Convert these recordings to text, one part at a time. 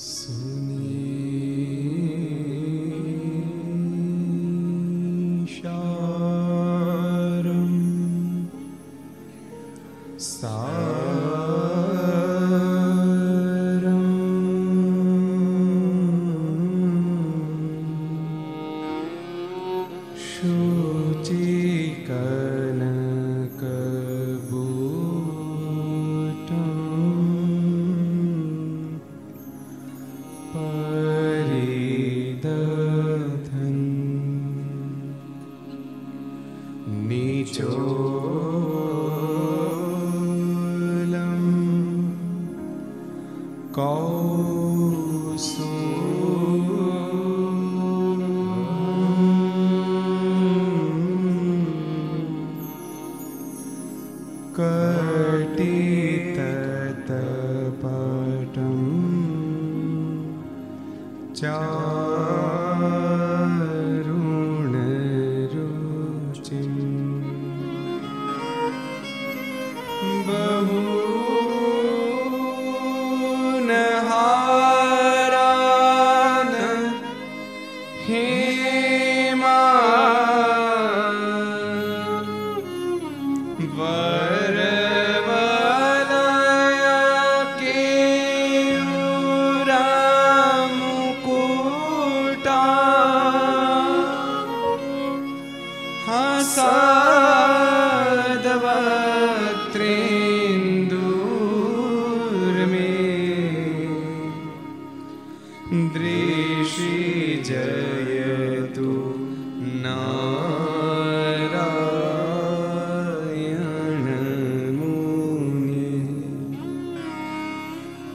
soon.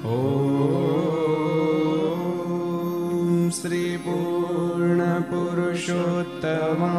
ॐ श्रीपूर्णपुरुषोत्तमा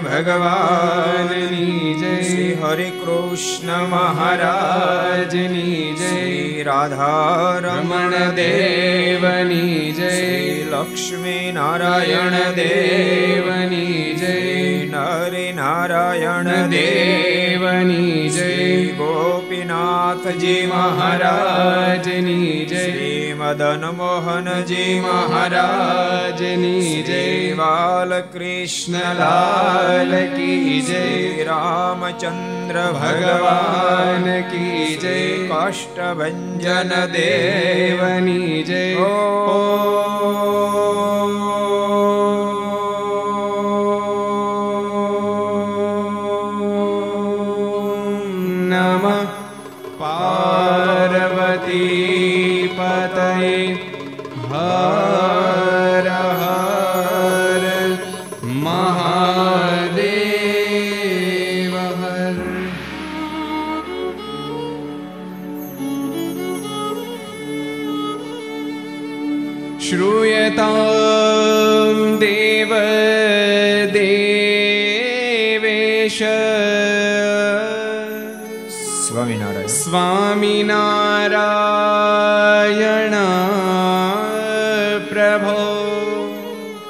ભગવાનની જય. શ્રી હરે કૃષ્ણ મહારાજની જય. રાધા રમણ દેવની જય. લક્ષ્મી નારાયણ દેવની જય. નરે નારાયણ દેવની જય. ગોપીનાથજી મહારાજની જય. મદન મોહનજી મહારાજની જય બાલકૃષ્ણ લાલ કી જય રામચંદ્ર ભગવાન કી જય કાષ્ટભન દેવની જય ઓ સ્વામિનારાયણ સ્વામિનારાયણ પ્રભો.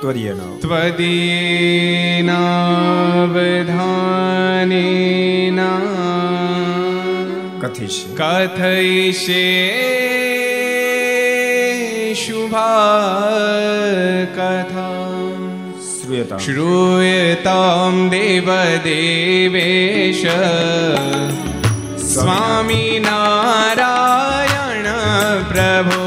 ત્વરીયના ત્વદીનાવધાનેના કથિષ્ય કથયિષ્યે શુભા કથા श्रूयता श्रूयतां देवदेवेश स्वामी नारायण प्रभु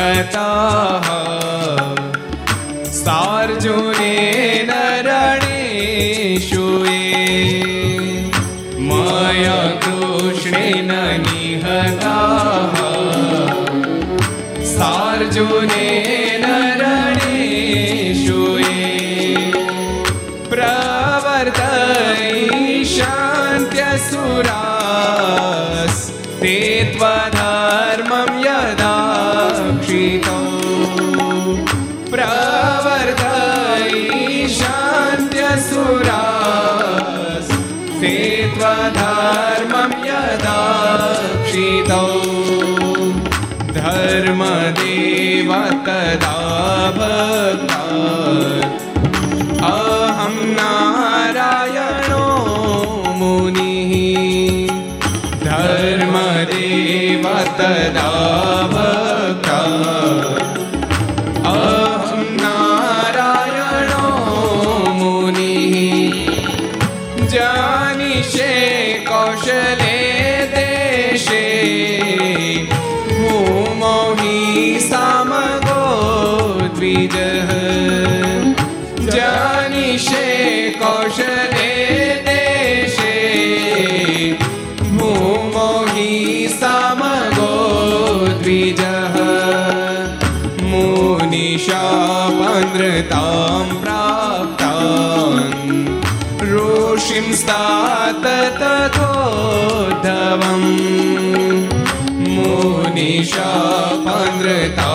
સંગતા સાર્જુને નરણેશુએ મય કૃષ્ણેન નિહતા સાર્જુને નરણેશુએ પ્રવર્તય શાંત્યસુરાસ તે ત્વના क्षितौ धर्मदेव तदा भक्तात् अहं नारायणो मुनिः धर्मदेव तदा भक्ता Pandreta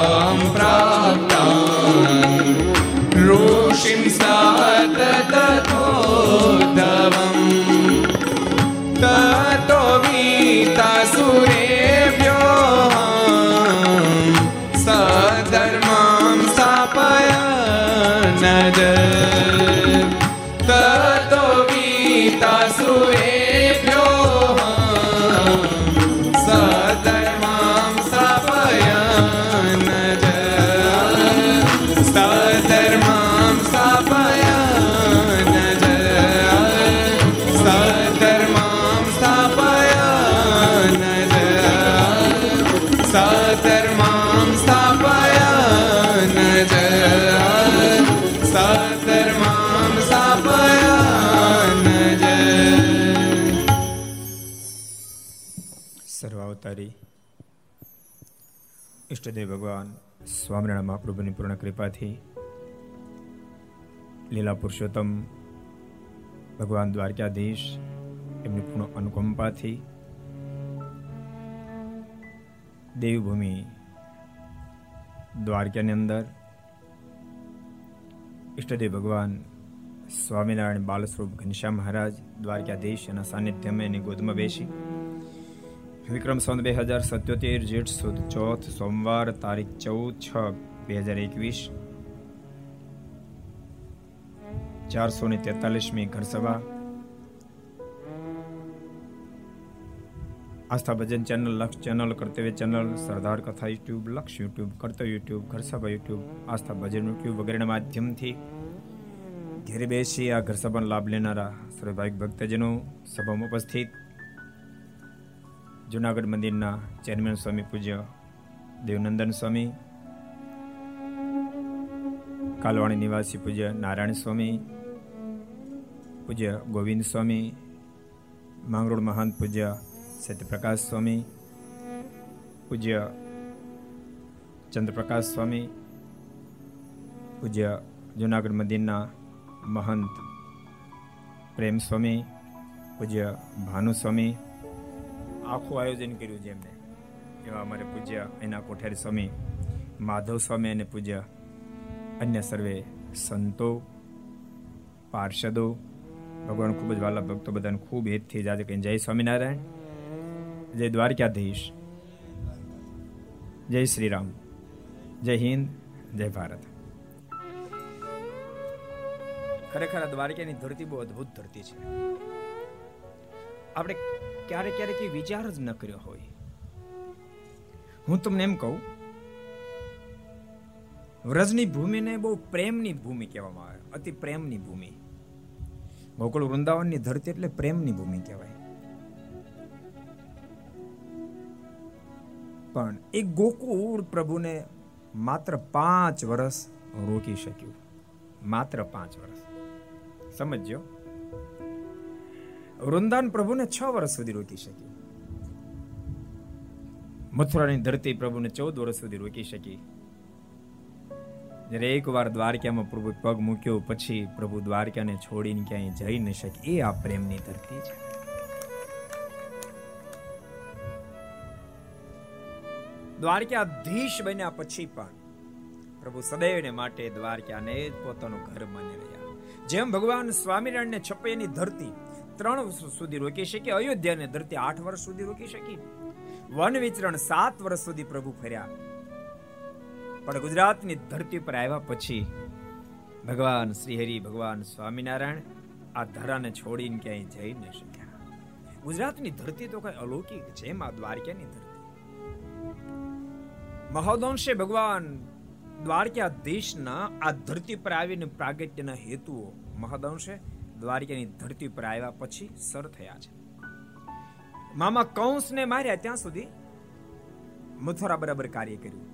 સર્વાવતારી ઈષ્ટદેવ ભગવાન સ્વામિનારાયણ મહાપ્રભુની પૂર્ણ કૃપાથી લીલા પુરુષોત્તમ ભગવાન દ્વારકાધીશ એમની પૂર્ણ અનુકંપાથી દેવભૂમિ દ્વારકાની અંદર ઈષ્ટદેવ ભગવાન સ્વામિનારાયણ બાલસ્વરૂપ ઘનશ્યામ મહારાજ દ્વારકાધીશ એના સાનિધ્યમાં એની ગોદમાં બેસી વિક્રમ સંત બે હજાર સત્યોતેર, જેઠ સુદ ચોથ, સોમવાર તારીખ ચૌદ છ, બે હજાર એકવીસ. ચારસો ને તેતાલીસમી ઘરસભા. Aastha Bhajan channel, Laksh channel, Kartavya channel, Sardar Katha YouTube, Laksh YouTube, Kartavya YouTube, Gharsabha YouTube, Aastha Bhajan YouTube વગેરેના માધ્યમથી ઘેરે બેસી આ ઘરસભાનો લાભ લેનારા સર્વભાવિક ભક્તજનો સભામાં ઉપસ્થિત. જુનાગઢ મંદિરના ચેરમેન સ્વામી પૂજ્ય દેવનંદન સ્વામી, કાલવાણી નિવાસી પૂજ્ય નારાયણ સ્વામી, પૂજ્ય ગોવિંદ સ્વામી, માંગરોળ મહંત પૂજ્ય સત્યપ્રકાશ સ્વામી, પૂજ્ય ચંદ્રપ્રકાશ સ્વામી, પૂજ્ય જુનાગઢ મંદિરના મહંત પ્રેમ સ્વામી, પૂજ્ય ભાનુ સ્વામી આખું આયોજન કર્યું છે એમને. એવા અમારે પૂજ્ય એના કોઠારી સ્વામી, માધવ સ્વામી અને પૂજ્ય અન્ય સર્વે સંતો, પાર્ષદો, ભગવાન ખૂબ જ વાલા ભક્તો બધાને ખૂબ હેતથી જ આજે જય સ્વામિનારાયણ, જય દ્વારકાધીશ, જય શ્રી રામ જય હિન્દ, જય ભારત. ખરેખર દ્વારકાની ધરતી બહુ અદ્ભુત ધરતી છે. આપણે ક્યારેક ક્યારેક એ વિચાર જ ન કર્યો હોય. હું તમને એમ કહું, વ્રજની ભૂમિને બહુ પ્રેમની ભૂમિ કહેવામાં આવે, અતિ પ્રેમની ભૂમિ. ગોકુળ વૃંદાવનની ધરતી એટલે પ્રેમની ભૂમિ કહેવાય. પણ એ ગોકુળ પ્રભુને માત્ર પાંચ વર્ષ રોકી શક્યું. માત્ર પાંચ વર્ષ સમજજો વૃંદાવન પ્રભુને છ વર્ષ સુધી રોકી શકી. મથુરાની ધરતી પ્રભુને ચૌદ વર્ષ સુધી રોકી શકી. જ્યારે એકવાર દ્વારકામાં પ્રભુ પગ મૂક્યો, પછી પ્રભુ દ્વારકાને છોડીને ક્યાંય જઈ ન શકે. એ આ પ્રેમની ધરતી છે. દ્વારકાધીશ બન્યા પછી પણ પ્રભુ સદૈવને માટે દ્વારકાને જ પોતાનું ઘર માની રહ્યા. જેમ ભગવાન સ્વામિનારાયણને છપૈયાની ધરતી ત્રણ વર્ષ સુધી રોકી શકી, અયોધ્યાને ધરતી આઠ વર્ષ સુધી રોકી શકી. વન વિચરણ સાત વર્ષ સુધી પ્રભુ ફર્યા. પણ ગુજરાતની ધરતી પર આવ્યા પછી ભગવાન શ્રીહરિ, ભગવાન સ્વામિનારાયણ આ ધરાને છોડીને ક્યાંય જઈ ન શક્યા. ગુજરાતની ધરતી તો કઈ અલૌકિક છે એમ દ્વારકાની ધરતી. મહોદંશે ભગવાન દ્વારકાધીશના આ ધરતી પર આવીને પ્રાગટ્યના હેતુઓ, મહદંશે દ્વારકાની ધરતી પર આવ્યા પછી સર થયા છે. મામા કંસને માર્યા ત્યાં સુધી મથુરા બરાબર કાર્ય કર્યું.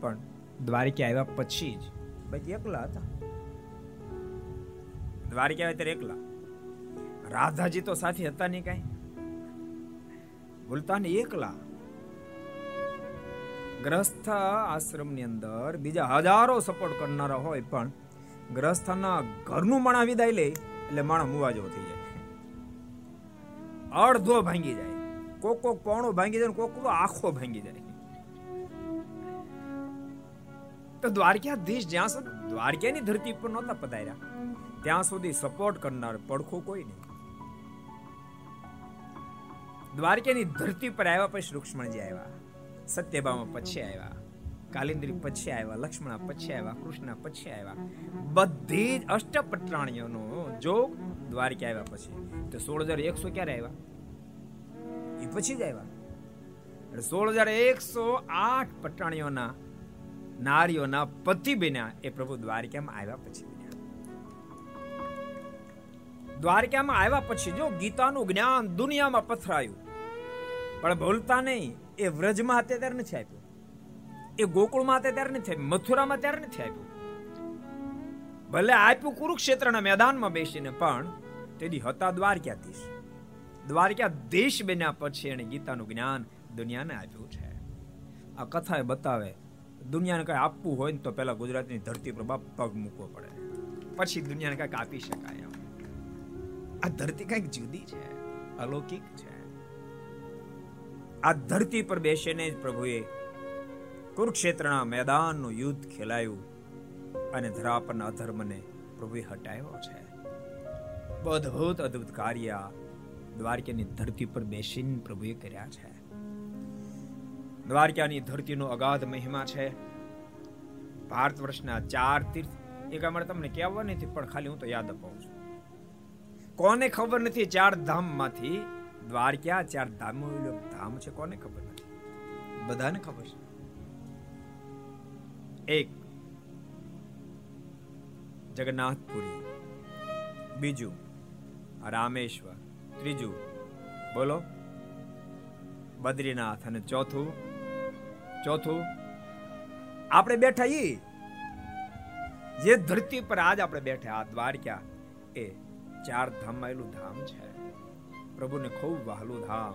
પણ દ્વારકા આવ્યા પછી જ બાકી એકલા હતા. દ્વારિકા આવ્યા ત્યારે એકલા. રાધાજી તો સાથે હતા નહીં કઈ. બોલતા ને એકલા. ગ્રસ્થ આશ્રમની અંદર બીજા હજારો સપોર્ટ કરનારા હોય પણ ગ્રસ્થના ઘરનું માણા વિદાય લે એટલે માણા મુવાજો થઈ જાય. અડધો ભાંગી જાય. કોક કોક પોણો ભાંગી જાય કોક કોક આખો ભાંગી જાય. તો દ્વારકાધીશ જ્યાં સુધી દ્વારકાની ધરતી પર નહોતા પધાર્યા. ત્યાં સુધી સપોર્ટ કરનાર પડખો કોઈ નહીં. દ્વારકાની ધરતી પર આવ્યા પછી રૂક્ષ્મણજી આવ્યા. સત્યભામા પછી આવ્યા. કાલિંદ્રી પછી આવ્યા, લક્ષ્મણા પછી આવ્યા, કૃષ્ણ પછી આવ્યા. બધી જ અષ્ટપટ્રાણીઓનો જોગ દ્વારકા આવ્યા પછી. તો સોળ હજાર એકસો ક્યારે આવ્યા? એ પછી જ આવ્યા. એટલે સોળ હજાર એકસો આઠ પટ્ટાણીઓના નારીઓના પતિ બન્યા. એ પ્રભુ દ્વારકામાં આવ્યા પછી બન્યા. દ્વારકામાં આવ્યા પછી જો ગીતાનું જ્ઞાન દુનિયામાં પથરાયું. પણ ભૂલતા નહીં, એ વ્રજમાં અત્યારે નથી આપ્યું. એ ગોકુળમાં ત્યારે નથી આપ્યું મથુરામાં ત્યારે નથી આપ્યું ભલે આપ્યું કુરુક્ષેત્રના મેદાનમાં બેસીને, પણ તેની હતા દ્વારકાધીશ. દ્વારકાધીશ બન્યા પછી એને ગીતાનું જ્ઞાન દુનિયાને આપ્યું છે. આ કથા એ બતાવે, દુનિયાને કઈ આપવું હોય ને તો પેલા ગુજરાતની ધરતી પર બાપ પગ મૂકવો પડે. પછી દુનિયાને કંઈક આપી શકાય આ ધરતી કંઈક જુદી છે, અલૌકિક છે. આ ધરતી પર બેસીને જ પ્રભુએ કુરુક્ષેત્રના મેદાનનું યુદ્ધ ખેલાયું અને ધરા અધર્મને પ્રભુએ હટાવ્યો છે. અદ્ભુત અદ્ભુત કાર્ય દ્વારકાની ધરતી પર બેસીને પ્રભુએ કર્યા છે. દ્વારકાની ધરતીનો અગાધ મહિમા છે. ભારત વર્ષના ચાર તીર્થ એક અમારે તમને કહેવા નથી, પણ ખાલી હું તો યાદ અપાવું છું. કોને ખબર નથી ચાર ધામમાંથી દ્વારકા, ચાર ધામ ધામ છે? કોને ખબર નથી? બધાને ખબર છે. એક જગન્નાથપુરી, બીજું રામેશ્વર, ત્રીજું બોલો બદ્રીનાથ અને ચોથું ચોથું આપણે બેઠા ઈ? જે ધરતી પર આજ આપણે બેઠા, આ દ્વારકા, એ ચાર ધામ આવેલું ધામ છે. પ્રભુને ખૂબ વહાલું ધામ.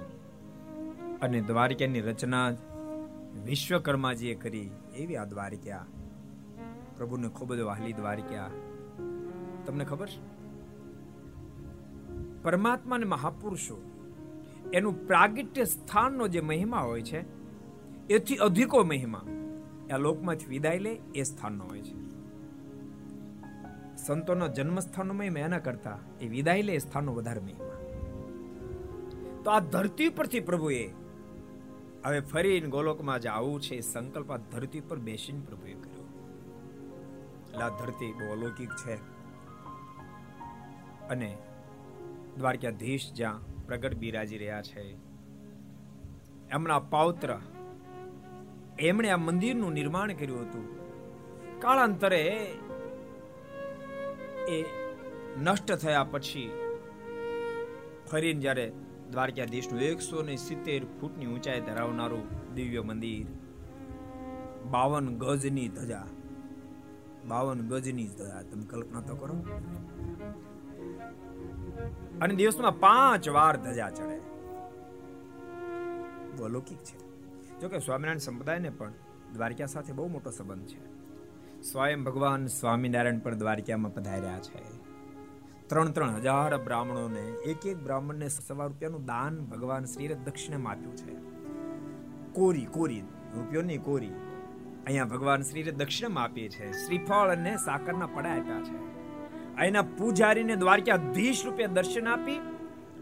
અને દ્વારકાની રચના વિશ્વકર્માજીએ કરી. એવી આ દ્વારિકા. પ્રભુને ખૂબ જ વહાલી દ્વારિકા. તમને ખબર છે? પરમાત્મા મહાપુરુષો, એનું પ્રાગટ્ય સ્થાનનો જે મહિમા હોય છે, એથી અધિકો મહિમા આ લોકમાંથી વિદાય લે, એ સ્થાનનો હોય છે. સંતોનો જન્મસ્થાનનો મહિમા એના કરતા, એ વિદાય લે સ્થાનનો વધારે મહિમા. તો આ ધરતી પરથી પ્રભુએ હવે ફરીને ગોલોકમાં જવું છે, એ સંકલ્પ ધરતી પર બેસીને પ્રભુએ કર્યો. આ ધરતી બહુ અલૌકિક છે. અને દ્વારકાધીશ જ્યાં પ્રગટ બિરાજી રહ્યા છે, એમના પૌત્ર એમણે આ મંદિરનું નિર્માણ કર્યું હતું. કાળાંતરે એ નષ્ટ થયા પછી ફરીને જ્યારે દ્વારકાધીશનું એકસો ને સિત્તેર ફૂટની ઊંચાઈ ધરાવનારું દિવ્ય મંદિર. બાવન ગજની ધજા. બાવન ગજની ધજા. તમે કલ્પના તો કરો. અને દિવસમાં પાંચ વાર ધજા ચડે. અલૌકિક છે. જોકે સ્વામિનારાયણ સંપ્રદાયને પણ દ્વારકા સાથે બહુ મોટો સંબંધ છે. સ્વયં ભગવાન સ્વામિનારાયણ પણ દ્વારકામાં પધાર્યા છે. ત્રણ ત્રણ હજાર બ્રાહ્મણોને એક એક બ્રાહ્મણને સવા રૂપિયાનું દાન ભગવાન શ્રીએ દક્ષિણામાં આપ્યું છે. કોરી કોરી, રૂપિયોની કોરી. અહીંયા ભગવાન શ્રીએ દક્ષિણામાં આપીએ છે. શ્રીફળ અને સાકરના પડા આપ્યા છે. અહીંના પૂજારીને દ્વારકાધીશ રૂપે દર્શન આપી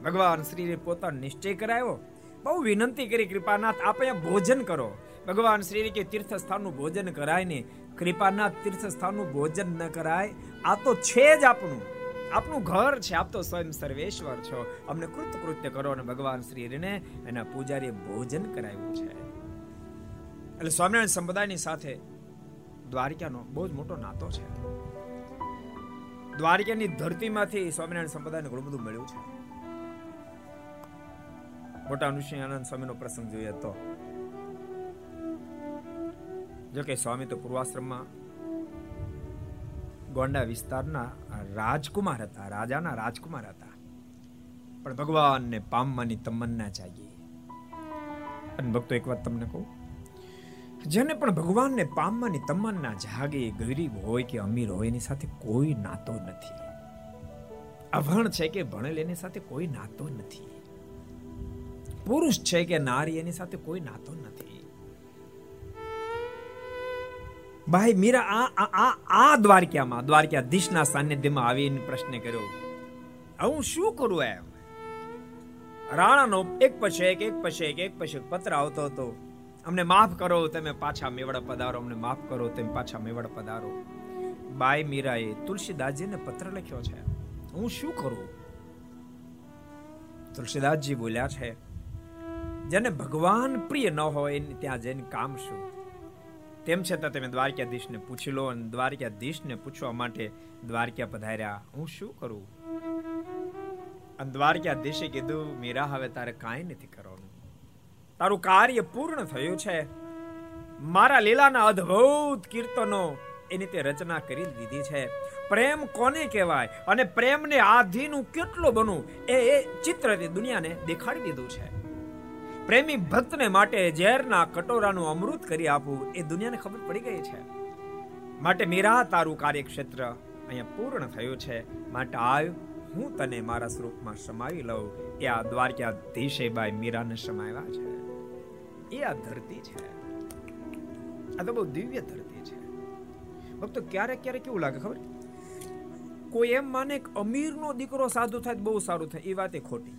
ભગવાન શ્રીએ પોતાનો નિશ્ચય કરાયો. બહુ વિનંતી કરી, કૃપાનાથ આપણે ભોજન કરો. ભગવાન શ્રી કે તીર્થ સ્થાનનું ભોજન કરાય ને કૃપાનાથ તીર્થ સ્થાનનું ભોજન ન કરાય. આ તો છે જ આપણું. આપનું ઘર છે, આપ તો સ્વયં સર્વેશ્વર છો. અમને કૃતકૃત્ય કરો અને ભગવાન શ્રીને એના પૂજારીએ ભોજન કરાવ્યું છે. એટલે સ્વામિનારાયણ સંપ્રદાયની સાથે દ્વારિકાનો બહુ જ મોટો નાતો છે. દ્વારિકાની ધરતીમાંથી સ્વામિનારાયણ સંપ્રદાયને ઘણું બધું મળ્યું છે. મોટા ઋષિ આનંદ સ્વામીનો પ્રસંગ જોઈએ તો. જોકે સ્વામી તો પૂર્વાશ્રમમાં ગોંડા વિસ્તારના રાજકુમાર હતા, રાજાના રાજકુમાર હતા. પણ ભગવાનને પામવાની તમન્ના જાગી. અને ભક્તો, એક વાત તમને કહું. જેને પણ ભગવાનને પામવાની તમન્ના જાગે ગરીબ હોય કે અમીર હોય, એની સાથે કોઈ નાતો નથી. અભણ છે કે ભણેલ, એની સાથે કોઈ નાતો નથી. પુરુષ છે કે નારી, એની સાથે કોઈ નાતો નથી. ભાઈ, મીરા, આ આ આ દ્વારકામાં, દ્વારકાધીશના સાનિધ્યમાં આવીને પ્રશ્ન કર્યો. હું શું કરું એમ? રાણાનો એક પછી એક એક પછી એક એક પછી પત્ર આવતો હતો. અમને માફ કરો, તમે પાછા મેવડ પધારો, અમને માફ કરો, તમે પાછા મેવડ પધારો. બાઈ, મીરાએ તુલસીદાસજીને પત્ર લખ્યો છે. હું શું કરું? તુલસીદાસજી બોલ્યા છે, જેને ભગવાન પ્રિય ન હોય, ત્યાં જઈને કામ શું? તેમ છતાં તમે દ્વારકાધીશને પૂછી લો અને દ્વારકાધીશને પૂછવા માટે દ્વારકા પધાર્યા. હું શું કરું? અને દ્વારકાધીશે કીધું, મીરા, હવે તારે કાંઈ નથી કરવાનું. તારું કાર્ય પૂર્ણ થયું છે. મારા લીલાના અદ્ભુત કીર્તનો એની તે રચના કરી દીધી છે. પ્રેમ કોને કહેવાય? અને પ્રેમને આધીનું કેટલો બનવું? એ ચિત્ર દુનિયાને દેખાડી દીધું છે. પ્રેમી ભક્તને માટે ઝેરના કટોરાનું અમૃત કરી આપવું એ દુનિયાને ખબર પડી ગઈ છે. માટે મીરા તારું કાર્યક્ષેત્ર અહીંયા પૂર્ણ થયું છે. માટે આવ, હું તને મારા સ્વરૂપમાં સમાવી લઉં. એ આ દ્વારકાધીશે બાઈ મીરાને સમાવ્યા છે. એ આ ધરતી છે. આ તો બહુ દિવ્ય ધરતી છે. ભક્તો ક્યારેક ક્યારેક કેવું લાગે ખબર? કોઈ એમ માને અમીરનો દીકરો સાધુ થાય બહુ સારું થાય. એ વાત ખોટી.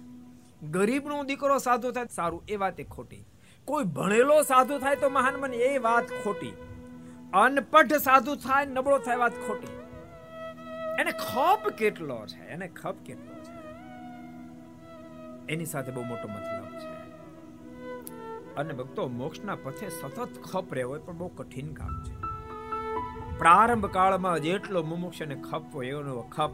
ગરીબનો દીકરો સાધુ થાય સારું, એ વાત એ ખોટી. કોઈ ભણેલો સાધુ થાય તો મહાન બને એ વાત ખોટી. અનપઢ સાધુ થાય, નબળો થાય, વાત ખોટી. એને ખપ કેટલો છે, એને ખપ કેટલો છે? એની સાથે બહુ મોટો મતલબ છે. અને ભક્તો, મોક્ષના પથે સતત ખપ રહેવો એ પણ બહુ કઠિન કામ છે. પ્રારંભ કાળમાં જેટલો મુમુક્ષને ખપ હોય, એનો ખપ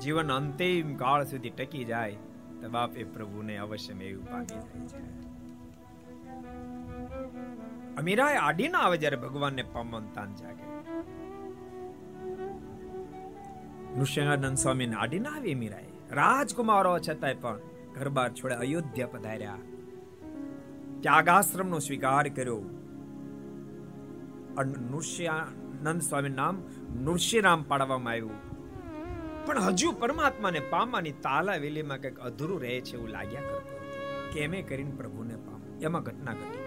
જીવન અંતિમ કાળ સુધી ટકી જાય. તો બાપ એ પ્રભુને અવશ્ય મેળવી પામી જાય છે અમીરાએ આડી ના આવે જ્યારે ભગવાનને પામન તાન જાગે નૃસિંહાનંદ સ્વામીને આડી ના આવી મીરાએ રાજકુમારો છતાંય પણ ઘર બાર છોડે અયોધ્યા પધાર્યા ત્યાગાશ્રમનો સ્વીકાર કર્યો નૃષ્યાનંદ સ્વામી નામ નૃષ્યરામ પાડવામાં આવ્યું પણ હજુ પરમાત્માને પામવાની તાલાવેલીમાં કંઈક અધૂરું રહે છે એવું લાગ્યા કરતું કેમે કરીને પ્રભુને પામ? એમાં ઘટના ઘટી.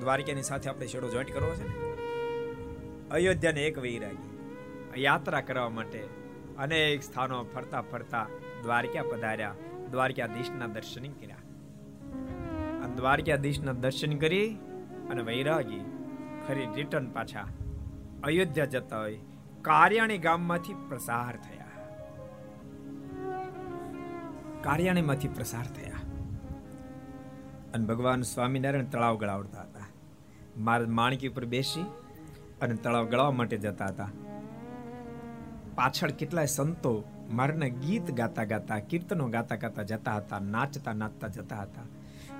દ્વારિકાની સાથે આપણે છેડો જોઈન્ટ કરવો છે ને? અયોધ્યાને એક વૈરાગી. યાત્રા કરવા માટે અનેક સ્થાનો ફરતા ફરતા દ્વારકા પધાર્યા. દ્વારકાધીશના દર્શન કર્યા. અને દ્વારકાધીશના દર્શન કરી અને વૈરાગી ફરી રિટર્ન પાછા અયોધ્યા જતા હોય. કાર્યાણી ગામમાંથી પ્રસાર થયા. કાર્યાણીમાંથી પ્રસાર થયા. અને ભગવાન સ્વામિનારાયણ તળાવ ગળાવડતા હતા. મારા માણકી ઉપર બેસી અને તળાવ ગળાવવા માટે જતા હતા. પાછળ કેટલાય સંતો મારના ગીત ગાતા ગાતા, કીર્તનો ગાતા ગાતા જતા હતા, નાચતા નાચતા જતા હતા.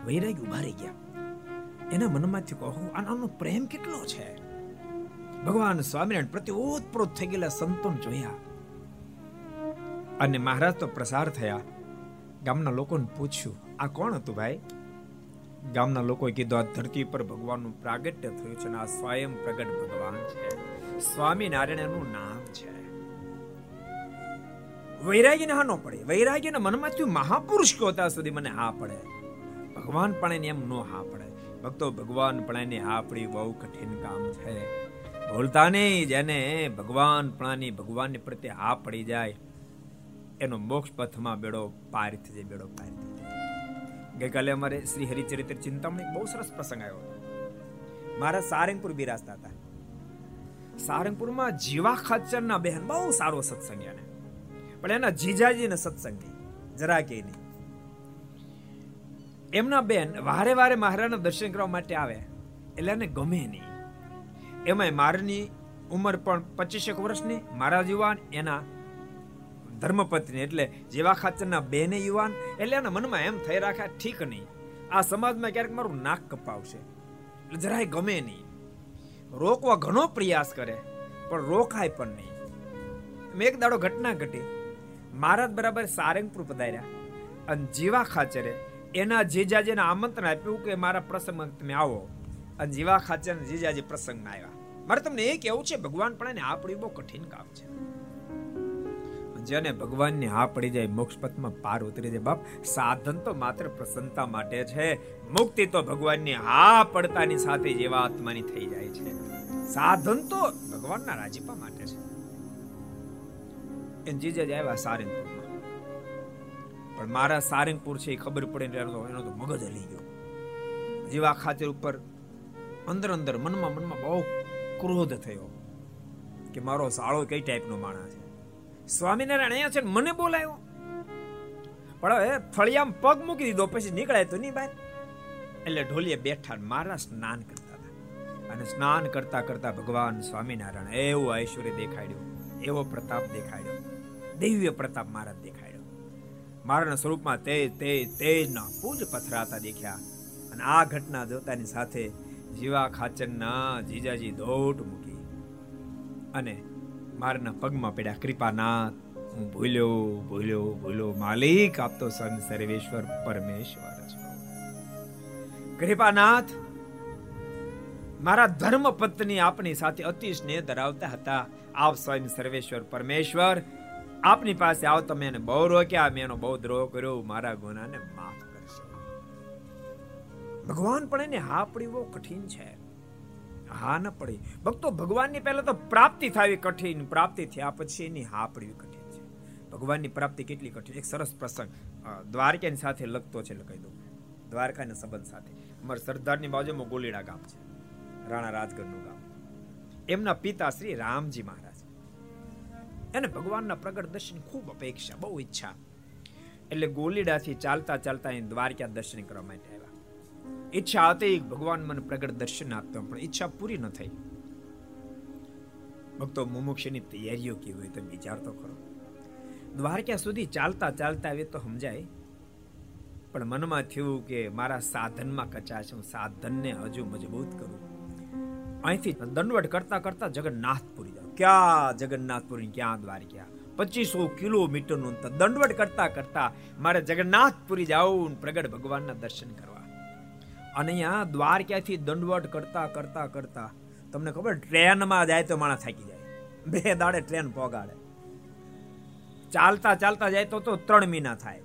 વૈરાગી ઊભા રહી ગયા. એના મનમાંથી કહો આનો પ્રેમ કેટલો છે? ભગવાન સ્વામિનારાયણ પ્રત્યે ઓતપ્રોત થઈ ગયેલા સંતોને જોયા. અને મહારાજ તો પ્રસાર થયા. ગામના લોકોને પૂછ્યું, આ કોણ હતું ભાઈ? ગામના લોકોએ કીધું, આ ધરતી પર ભગવાનનું પ્રાગટ્ય થયું છે અને આ સ્વયં પ્રગટ ભગવાન છે. સ્વામિનારાયણનું નામ છે. વૈરાગીને હા ન પડે. વૈરાગીના મનમાં થયું, મહાપુરુષ કયો ત્યાં સુધી મને હા પડે. ભગવાન પણ એમ ન હા પડે. ભક્તો, ભગવાન પણ હા પડી બહુ કઠિન કામ છે. ભૂલતા નહીં, જેને ભગવાન પ્રાણી ભગવાનની પ્રત્યે હા પડી જાય એનો મોક્ષ પથમાં બેડો પાર થઈ જાય બેડો પાર થઈ જાય ગઈકાલે અમારે શ્રી હરિચરિત્ર ચિંતામણી બહુ સરસ પ્રસંગ આવ્યો મારા સારંગપુર બિરાજતા હતા. સારંગપુરમાં જીવા ખાચરના બહેન બહુ સારો સત્સંગ એને પણ એના જીજાજીને સત્સંગ, જરા કે નહીં. એમના બેન વારે વારે મહારાજના દર્શન કરવા માટે આવે, એટલે એને ગમે નહીં. એમાં મારની ઉંમર પણ પચીસેક વર્ષની, મારા યુવાન એના ધર્મપત્ની એટલે જેવા ખાચરના બેને યુવાન, એટલે એના મનમાં એમ થઈ રાખ્યા ઠીક નહીં. આ સમાજમાં ક્યારેક મારું નાક કપાવશે. એટલે જરાય ગમે નહીં. રોકવા ઘણો પ્રયાસ કરે, પણ રોકાય પણ નહીં. મેં એક દાડો ઘટના ઘટી. મહારાજ બરાબર સારંગપુર પધાર્યા. અને જીવા ખાચરે એના જીજાજીને આમંત્રણ આપ્યું કે, મારા પ્રસંગમાં તમે આવો. અને જીવા ખાચર જીજાજી પ્રસંગમાં આવ્યા. મારે તમને એ કેવું છે, ભગવાન પણ એને આપણી બહુ કઠિન કામ છે. જેને ભગવાનની હા પડી જાય, મોક્ષ પથમાં પાર ઉતરી જાય. બાપ, સાધન તો માત્ર પ્રસન્નતા માટે છે. મુક્તિ તો ભગવાનની હા પડતાની સાથે જેવા આત્માની થઈ જાય છે. સાધન તો ભગવાનના રાજીપા માટે છે. એ જીજે જ આવ્યા સારંગપુરમાં. પણ મારા સારંગપુર છે એ ખબર પડે એનો તો મગજ હલી ગયો. જેવા ખાતર ઉપર અંદર અંદર મનમાં મનમાં બહુ ક્રોધ થયો કે મારો સાળો કઈ ટાઈપનો માણસ છે? સ્વામિનારાયણ અહીંયા છે મને બોલાયો. પણ હવે ફળિયામાં પગ મૂકી દીધો, પછી નીકળાય તો નહીં બહાર એટલે ઢોલીએ બેઠા મારા સ્નાન કરતા હતા. અને સ્નાન કરતા કરતા ભગવાન સ્વામિનારાયણ એવું ઐશ્વર્ય દેખાડ્યું, એવો પ્રતાપ દેખાડ્યો, દિવ્ય પ્રતાપ મારા દેખાડ્યો. મારાના સ્વરૂપમાં તેજ તેજ તેજના પૂજ પથરાતા દેખ્યા. અને આ ઘટના જોતાની સાથે જીવા ખાચરના જીજાજી દોટ મૂકી. અને મારના પગમાં પડ્યા કૃપાનાથ. હું ભૂલ્યો ભૂલ્યો ભૂલ્યો, માલિક આપતો સંત સર્વેશ્વર પરમેશ્વર છો. કૃપાનાથ, મારા ધર્મ પત્ની આપની સાથે અતિ સ્નેહ ધરાવતા હતા. આપ સ્વયં સર્વેશ્વર પરમેશ્વર. આપની પાસે આવ તમે એને બહુ રોક્યા, મેં એનો બહુ દ્રોહ કર્યો મારા ગુનાને માફ કરશે. ભગવાન પણ એને હા પડી બહુ કઠિન છે. હા, ન પડી. ભક્તો, ભગવાનની પહેલા તો પ્રાપ્તિ થવી કઠિન. પ્રાપ્તિ થયા પછી એની હા પડવી કઠિન છે. ભગવાનની પ્રાપ્તિ કેટલી કઠિન? એક સરસ પ્રસંગ દ્વારકાની સાથે લગતો છે કહી દઉં. દ્વારકાના સંબંધ સાથે. અમારા સરદારની બાજુમાં ગોલીડા ગામ છે. રાણા રાજગઢનું ગામ. એમના પિતા શ્રી રામજી મહારાજ. એને ભગવાનના પ્રગટ દર્શન ખૂબ અપેક્ષા, બહુ ઈચ્છા. એટલે ગોલીડાથી ચાલતા ચાલતા એ દ્વારકા દર્શન કરવા માટે આવ્યા. ઈચ્છા હતી ભગવાન મને પ્રગટ દર્શન આપતા, પણ ઈચ્છા પૂરી ન થઈ. ભક્તો મુમુક્ષની તૈયારીઓ કેવી હોય તો વિચાર તો કરો દ્વારકા સુધી ચાલતા ચાલતા આવે તો સમજાય. પણ મનમાં થયું કે મારા સાધનમાં કચાશ, હું સાધનને હજુ મજબૂત કરું. અહીંથી દંડવટ કરતા કરતા જગન્નાથપુરી જાઓ ક્યાં જગન્નાથપુરી, ક્યાં દ્વારકા? પચીસો કિલોમીટરનું દંડવટ કરતા કરતા મારે જગન્નાથપુરી જવું પ્રગટ ભગવાનના દર્શન કરવા. અને અહીંયા દ્વારકાથી દંડવટ કરતા કરતા કરતા, તમને ખબર, ટ્રેનમાં જાય તો માણસ થાકી જાય. બે દાડે ટ્રેન પોગાડે. ચાલતા ચાલતા જાય તો તો ત્રણ મહિના થાય.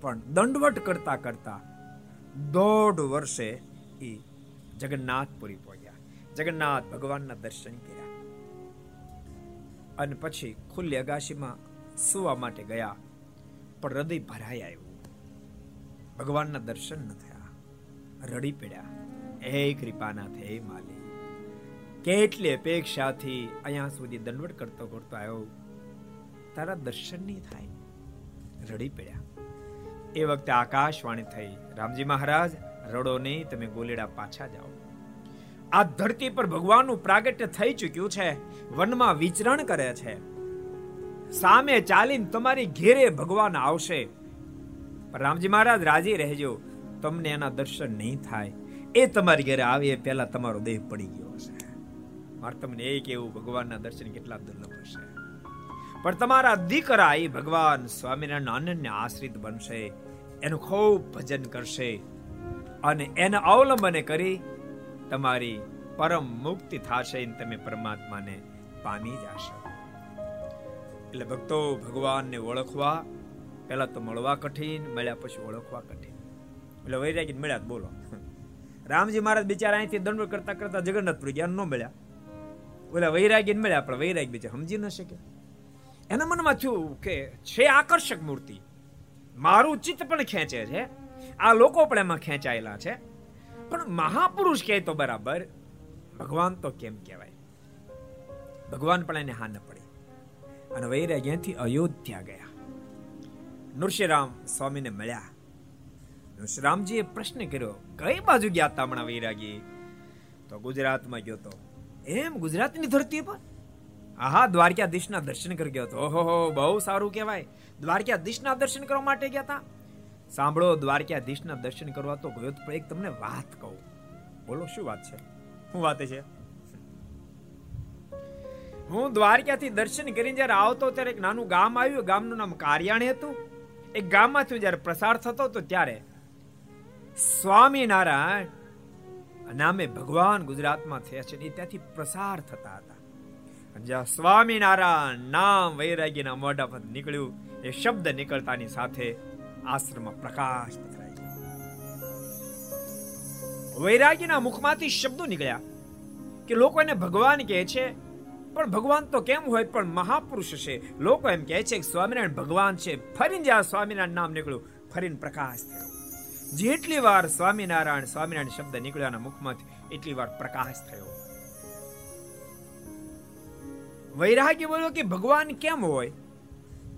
પણ દંડવટ કરતા કરતા દોઢ વર્ષે એ જગન્નાથપુરી પહોંચ્યા. જગન્નાથ ભગવાનના દર્શન કર્યા. અને પછી ખુલ્લી અગાશીમાં સુવા માટે ગયા. પણ હૃદય ભરાઈ આવ્યું. ભગવાનના દર્શન ન થયા. રડી પડ્યા. હે કૃપાનાથ, હે માલી. કેટલી અપેક્ષાથી અહીંયા સુધી દંડવટ કરતો કરતો આવ્યો? તારા દર્શન નહીં થાય. રડી પડ્યા. એ વખતે આકાશવાણી થઈ. રામજી મહારાજ, રડો નહીં, તમે ગોલેડા પાછા જાઓ. આ ધરતી પર ભગવાનનું પ્રાગટ્ય થઈ ચૂક્યું છે. વનમાં વિચરણ કરે છે. સામે ચાલીને તમારી ઘેરે ભગવાન આવશે. રામજી મહારાજ, રાજી રહેજો. તમને એના દર્શન નહીં થાય. એ તમારી ઘરે આવે એ પહેલા તમારો દેહ પડી ગયો હશે. મારે તમને એ કેવું ભગવાનના દર્શન કેટલા દુર્લભ હશે પણ તમારા દીકરા એ ભગવાન સ્વામિનારાયણ અનન્ય આશ્રિત બનશે, એનું ખૂબ ભજન કરશે અને એને અવલંબને કરી તમારી પરમ મુક્તિ થશે તમે પરમાત્માને પામી જશો. એટલે ભક્તો ભગવાનને ઓળખવા, પહેલા તો મળવા કઠિન, મળ્યા પછી ઓળખવા કઠિન. એટલે વૈરાગી મળ્યા બોલો. રામજી મહારાજ બિચારા અહીંથી દંડ કરતા કરતા જગન્નાથપુરી ગયા ન મળ્યા. ઓલા વૈરાગી મળ્યા પણ વૈરાગ બિચારા સમજી ન શકે. એના મનમાં થયું કે છે આકર્ષક મૂર્તિ. મારું ચિત્ત પણ ખેંચે છે. આ લોકો પણ એમાં ખેંચાયેલા છે. પણ મહાપુરુષ કહે તો બરાબર, ભગવાન તો કેમ કહેવાય? ભગવાન પણ એને હા ન પડી. અને વૈરાગ્યથી અયોધ્યા ગયા. નૃસિંહરામ સ્વામીને મળ્યા. નૃસિંહરામજીએ પ્રશ્ન કર્યો, કઈ બાજુ ગયા હતા હમણાં વૈરાગી? તો ગુજરાતમાં ગયો તો, એમ ગુજરાતની ધરતી પર? આહા, દ્વારકાધીશના દર્શન કરી ગયો હતો ઓહો, બહુ સારું કહેવાય. દ્વારકાધીશના દર્શન કરવા માટે ગયા હતા સાંભળો, દ્વારકાધીશના દર્શન કરવા તો ગયો તો એક તમને વાત કહું. બોલો, શું વાત છે? શું વાત છે. હું દ્વારકાથી દર્શન કરીને જ્યારે આવતો ત્યારે એક નાનું ગામ આવ્યું. ગામનું નામ કારિયાણી હતું. એક ગામમાંથી જ્યારે પ્રસાર થતો તો ત્યારે સ્વામિનારાયણ નામે ભગવાન ગુજરાતમાં થયા છે એ ત્યાંથી પ્રસાર થતા હતા. જ્યાં સ્વામિનારાયણ નામ વૈરાગીના મોઢા પર નીકળ્યું, એ શબ્દ નીકળતાની સાથે આશ્રમમાં પ્રકાશ પથરાય વૈરાગીના મુખમાંથી શબ્દો નીકળ્યા કે લોકો એને ભગવાન કહે છે, પણ ભગવાન તો કેમ હોય, પણ મહાપુરુષ છે. લોકો એમ કહે છે કે સ્વામિનારાયણ ભગવાન છે. ફરીને જ્યાં સ્વામિનારાયણ નામ નીકળ્યું, ફરીને પ્રકાશ થયો. જેટલી વાર સ્વામિનારાયણ સ્વામિનારાયણ શબ્દ નીકળ્યાના મુખમાંથી, એટલી વાર પ્રકાશ થયો. વૈરાગ્ય બોલ્યો કે ભગવાન કેમ હોય?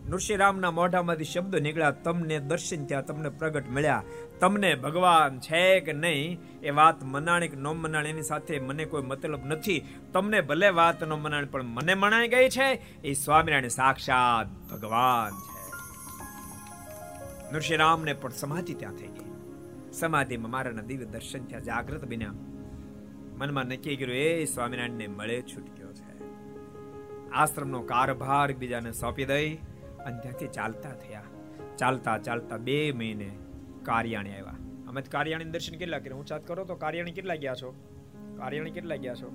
નૃસિંહરામના મોઢામાંથી શબ્દો નીકળ્યા, તમને દર્શન થયા, તમને પ્રગટ મળ્યા. તમને ભગવાન છે કે નહીં? એ વાત મનાણી કે ન મનાણ, એની સાથે મને કોઈ મતલબ નથી. તમને ભલે વાત ન મનાણ, પણ મને મનાઈ ગઈ છે. એ સ્વામિનારાયણ સાક્ષાત ભગવાન છે. નૃસિંહરામને પણ સમાધિ ત્યાં થઈ ગઈ. સમાધિમાં મારાના દિવ્ય દર્શન થયા. જાગૃત બન્યા મનમાં નક્કી કર્યું, એ સ્વામિનારાયણને મળે છૂટક્યો છે. આશ્રમનો કારભાર બીજાને સોંપી દઈ અને ત્યાંથી ચાલતા થયા. ચાલતા ચાલતા બે મહિને કાર્યાણી આવ્યા. અમે કાર્યાણી દર્શન કેટલા કર્યા? હું ચાત કરો તો કાર્યાણી કેટલા ગયા છો? કાર્યાણી કેટલા ગયા છો?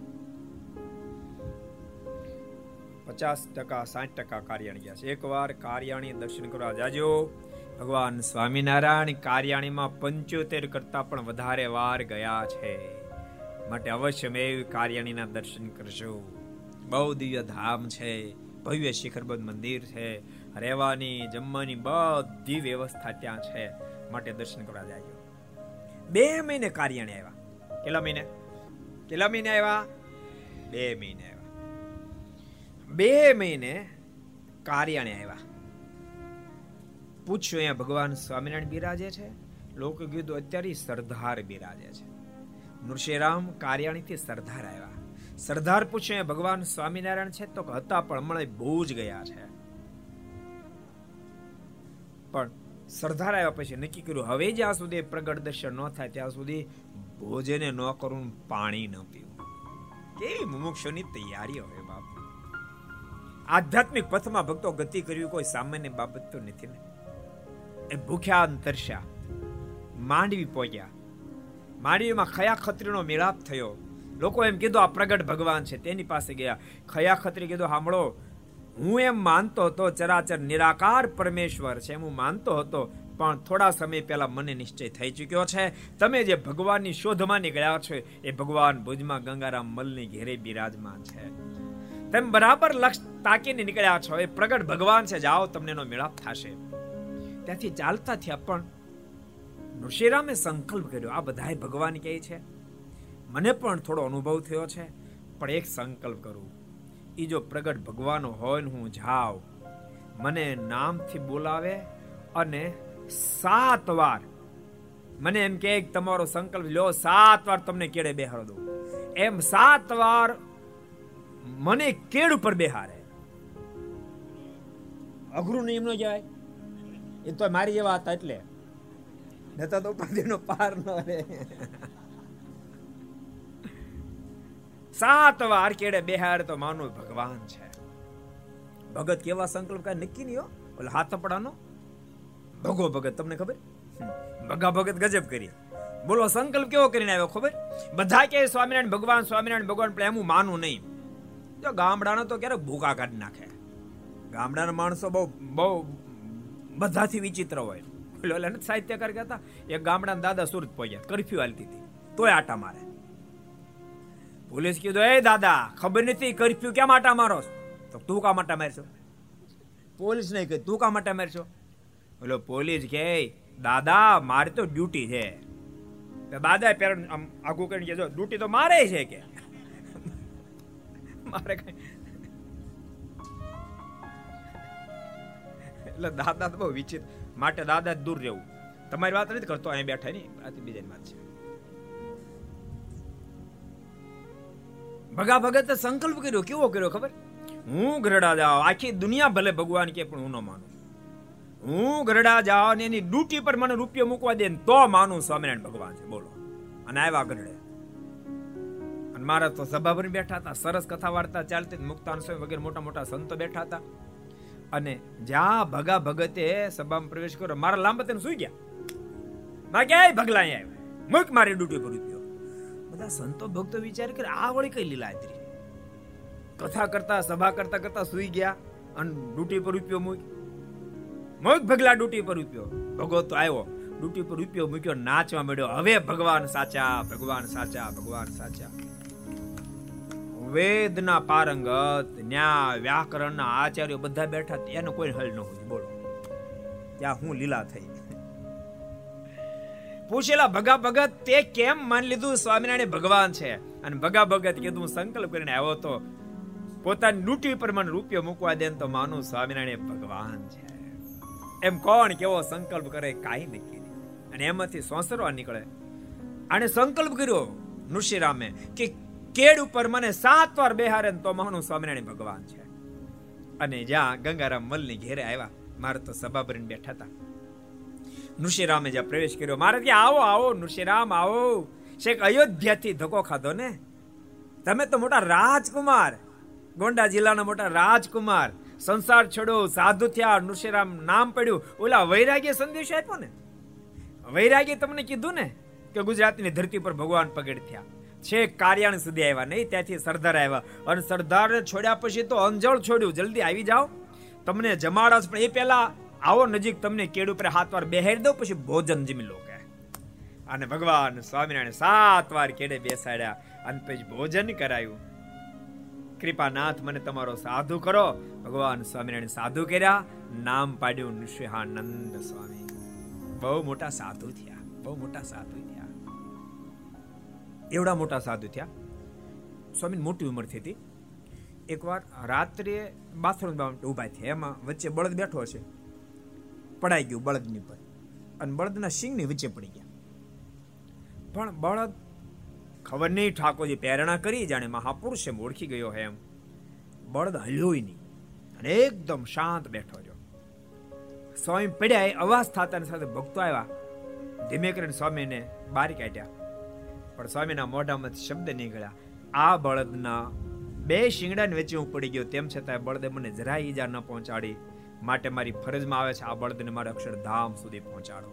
પચાસ ટકા, સાઠ ટકા કાર્યાણી ગયા છે. એકવાર કાર્યાણી દર્શન કરવા જાજો. ભગવાન સ્વામિનારાયણ કાર્યાણીમાં પંચોતેર કરતા પણ વધારે વાર ગયા છે. માટે અવશ્ય મેં કાર્યાણીના દર્શન કરશો બહુ દિવ્ય ધામ છે, ભવ્ય શિખરબદ્ધ મંદિર છે, રહેવાની, જમવાની બધી વ્યવસ્થા ત્યાં છે. માટે દર્શન કરવા જાય બે મહિને કાર્યાણી આવ્યા. કેટલા મહિને? કેટલા મહિને આવ્યા? બે મહિને આવ્યા. બે મહિને કાર્યાણી આવ્યા. પૂછ્યું અહીંયા ભગવાન સ્વામિનારાયણ બિરાજે છે? લોકો અત્યારે સરદાર બિરાજે છે. નૃષિરામ કાર્યાણીથી સરદાર આવ્યા. સરદાર પૂછે ભગવાન સ્વામિનારાયણ છે તો હતા પણ હમણાં બહુ જ ગયા છે. પણ સરદાર આવ્યા પછી નક્કી કર્યું, હવે જ્યાં સુધી પ્રગટ દર્શન ન થાય ત્યાં સુધી ભોજને ન કરવું પાણી ન પીવું. કેવી મુમુક્ષોની તૈયારી હોય બાપ. આધ્યાત્મિક પથમાં ભક્તો ગતિ કરવી કોઈ સામાન્ય બાબત તો નથી ને. એ ભૂખ્યા તરસ્યા માંડવી પહોંચ્યા. માંડવીમાં ખયા ખત્રીનો મેળાપ થયો. લોકો એમ કીધું, આ પ્રગટ ભગવાન છે. તેની પાસે ગયા. ખયા ખત્રી કીધું સાંભળો હું એમ માનતો હતો, ચરાચર નિરાકાર પરમેશ્વર છે એમ હું માનતો હતો, પણ થોડા સમય પહેલા મને નિશ્ચય થઈ ચૂક્યો છે. તમે જે ભગવાનની શોધમાં નીકળ્યા છો, એ ભગવાન ભુજમાં ગંગારામ મલની ઘેરે બિરાજમાન છે. તમે બરાબર લક્ષ તાકીને નીકળ્યા છો, એ પ્રગટ ભગવાન છે. જાઓ, તમને એનો મેળાપ થશે. ત્યાંથી ચાલતા થયા પણ નૃષિરામે સંકલ્પ કર્યો, આ બધાય ભગવાન કહે છે. મને પણ થોડો અનુભવ થયો છે, પણ એક સંકલ્પ કરું. એ જો પ્રગટ ભગવાન હોય ને હું જાઉં. મને નામથી બોલાવે અને સાત વાર મને એમ કે તમારો સંકલ્પ લો સાત વાર તમને કેડે બેહાર દઉં. એમ સાત વાર મને કેડ ઉપર બેહારે અઘરું નિયમ નો જાય. એ તો મારી એ હતા એટલે. નતા તો ઉપાધિનો પાર ન રહે. સાત વાર કેડે બેહાર તો માનો ભગવાન છે. ભગત કેવા સંકલ્પ કાંઈ નક્કી નહીં ઓલા હાથ પડાનો ભગો ભગત તમને ખબર? ભગા ભગત ગજબ કરી. બોલો સંકલ્પ કેવો કરીને આવ્યો ખબર? બધા કે સ્વામિનારાયણ ભગવાન સ્વામિનારાયણ ભગવાન પણ એમ હું માનું નહીં. જો ગામડાનો તો ક્યારેક ભૂકા કાઢી નાખે. ગામડાના માણસો બહુ બહુ બધાથી વિચિત્ર હોય. ઓલા નથી સાહિત્યકાર કહેતા? એક ગામડાના દાદા સુરત પહોંચ્યા કરફ્યુ હાલતી હતી. તોય આટા મારે. પોલીસ કીધું, એ દાદા, ખબર નથી કરફ્યુ કેમ આટા મારો તો તું કા માટે મારશો? પોલીસ નહીં કહે, તું કા માટે મારશો? બોલો પોલીસ કહે દાદા, મારે તો ડ્યુટી છે. દાદા પેર આમ આગું કરીને કહેજો ડ્યુટી તો મારે છે કે? મારે કઈ એટલે દાદા તો બહુ વિચિત. માટે દાદા દૂર રહેવું. તમારી વાત નથી કરતો અહીં બેઠા નહીં આ બીજાની વાત છે. ભગા ભગતે સંકલ્પ કર્યો, કેવો કર્યો ખબર? હું ગરડા જાવ આખી દુનિયા ભલે ભગવાન કે પણ હું ન માનું. હું ગરડા જાવ ને એની ડ્યુટી પર મને રૂપિયો મૂકવા દે તો માનું સ્વામિનારાયણ ભગવાન છે, બોલો. અને આવ્યા ગરડે અને મારા તો સભા પર બેઠા હતા, સરસ કથા વાર્તા ચાલતી, મુક્તાન સ્વામી વગેરે મોટા મોટા સંતો બેઠા હતા. અને જ્યાં ભગા ભગતે સભામાં પ્રવેશ કર્યો, મારા લાંબા તેને સુઈ ગયા. માં ક્યાંય ભગલા આવ્યા મૂક મારી ડ્યુટી પર રૂપિયો બધા સંતો ભક્તો વિચાર કરે આ વળી કઈ લીલાયત્રી કથા કરતા, સભા કરતા કરતા સુઈ ગયા અને ડ્યુટી પર રૂપિયો મૂક. મૂક ભગલા ડ્યુટી પર રૂપિયો ભગો તો આવ્યો. ડ્યુટી પર રૂપિયો મૂક્યો, નાચવા મળ્યો હવે ભગવાન સાચા ભગવાન સાચા ભગવાન સાચા. વેદના પારંગત ન્યા વ્યાકરણના આચાર્યો બધા બેઠા એનો કોઈ હલ ન હોય. બોલો. ત્યાં હું લીલા થઈ. પૂછેલા ભગા ભગત, તે કેમ માની લીધું? સ્વામિનારાયણ ભગવાન છે. અને ભગા ભગત કીધું સંકલ્પ કરીને આવ્યો તો પોતાની ડ્યુટી પર મને રૂપિયો મૂકવા દે તો માનું સ્વામિનારાયણ ભગવાન છે. એમ કોણ કેવો સંકલ્પ કરે? કાંઈ નક્કી નહીં. અને એમાંથી સોંસરવા નીકળે. અને સંકલ્પ કર્યો નુશીરામે કે કેડ ઉપર મને સાત વાર બેહારે તો મહાનું સ્વામિનારાયણ ભગવાન છે. અને જ્યાં ગંગારામ મલની ઘેરે આવ્યા, મારે તો સભા ભરીને બેઠા હતા. નૃષિરામે જ્યાં પ્રવેશ કર્યો, મારે ત્યાં આવો આવો નૃષિરામ આવો. શેખ અયોધ્યાથી ધક્કો ખાધો ને? તમે તો મોટા રાજકુમાર. ગોંડા જિલ્લાના મોટા રાજકુમાર. સંસાર છોડો, સાધુ થયા નૃષિરામ નામ પડ્યું. ઓલા વૈરાગ્ય સંદેશ આપ્યો ને? વૈરાગ્ય તમને કીધું ને કે ગુજરાતની ધરતી પર ભગવાન પગડ થયા. છે, કાર્યાણ સુધી આવ્યા નહીં, ત્યાંથી સરદાર આવ્યા. અને સરદારને છોડ્યા પછી તો અંજળ છોડ્યું. જલ્દી આવી જાઓ. તમને જમાડસ પણ એ પહેલા આવો નજીક, તમને કેડ ઉપર હાથ વાર બેહારી દો પછી ભોજન જમી લો કે. અને ભગવાન સ્વામિનારાયણ સાત વાર કેડે બેસાડ્યા. અને પછી ભોજન કરાયું. કૃપાનાથ, મને તમારો સાધુ કરો. ભગવાન સ્વામિનારાયણ સાધુ કર્યા. નામ પાડ્યું નૃસિંહાનંદ સ્વામી. બહુ મોટા સાધુ થયા. બહુ મોટા સાધુ થયા. એવડા મોટા સાધુ થયા. સ્વામી મોટી ઉંમર થઈ હતી. એકવાર રાત્રે બાથરૂમ ઊભા થયા. એમાં વચ્ચે બળદ બેઠો છે પડાઈ ગયું બળદની પર અને બળદના સિંગની વચ્ચે પડી ગયા. પણ બળદ ખબર નહીં ઠાકોરજી પ્રેરણા કરી, જાણે મહાપુરુષ એમ ઓળખી ગયો હે એમ. બળદ હલ્યોય નહીં. અને એકદમ શાંત બેઠો રહ્યો. સ્વામી પડ્યા એ અવાજ થતા સાથે ભક્તો આવ્યા. ધીમે કરીને સ્વામીને બારી કાઢ્યા. પણ સ્વામીના મોઢામાંથી શબ્દ નીકળ્યા. આ બળદના બે શિંગડાની વચ્ચે હું પડી ગયો. તેમ છતાં બળદે મને જરાય ઈજા ન પહોંચાડી. માટે મારી ફરજમાં આવે છે આ બળદને મારે અક્ષરધામ સુધી પહોંચાડો.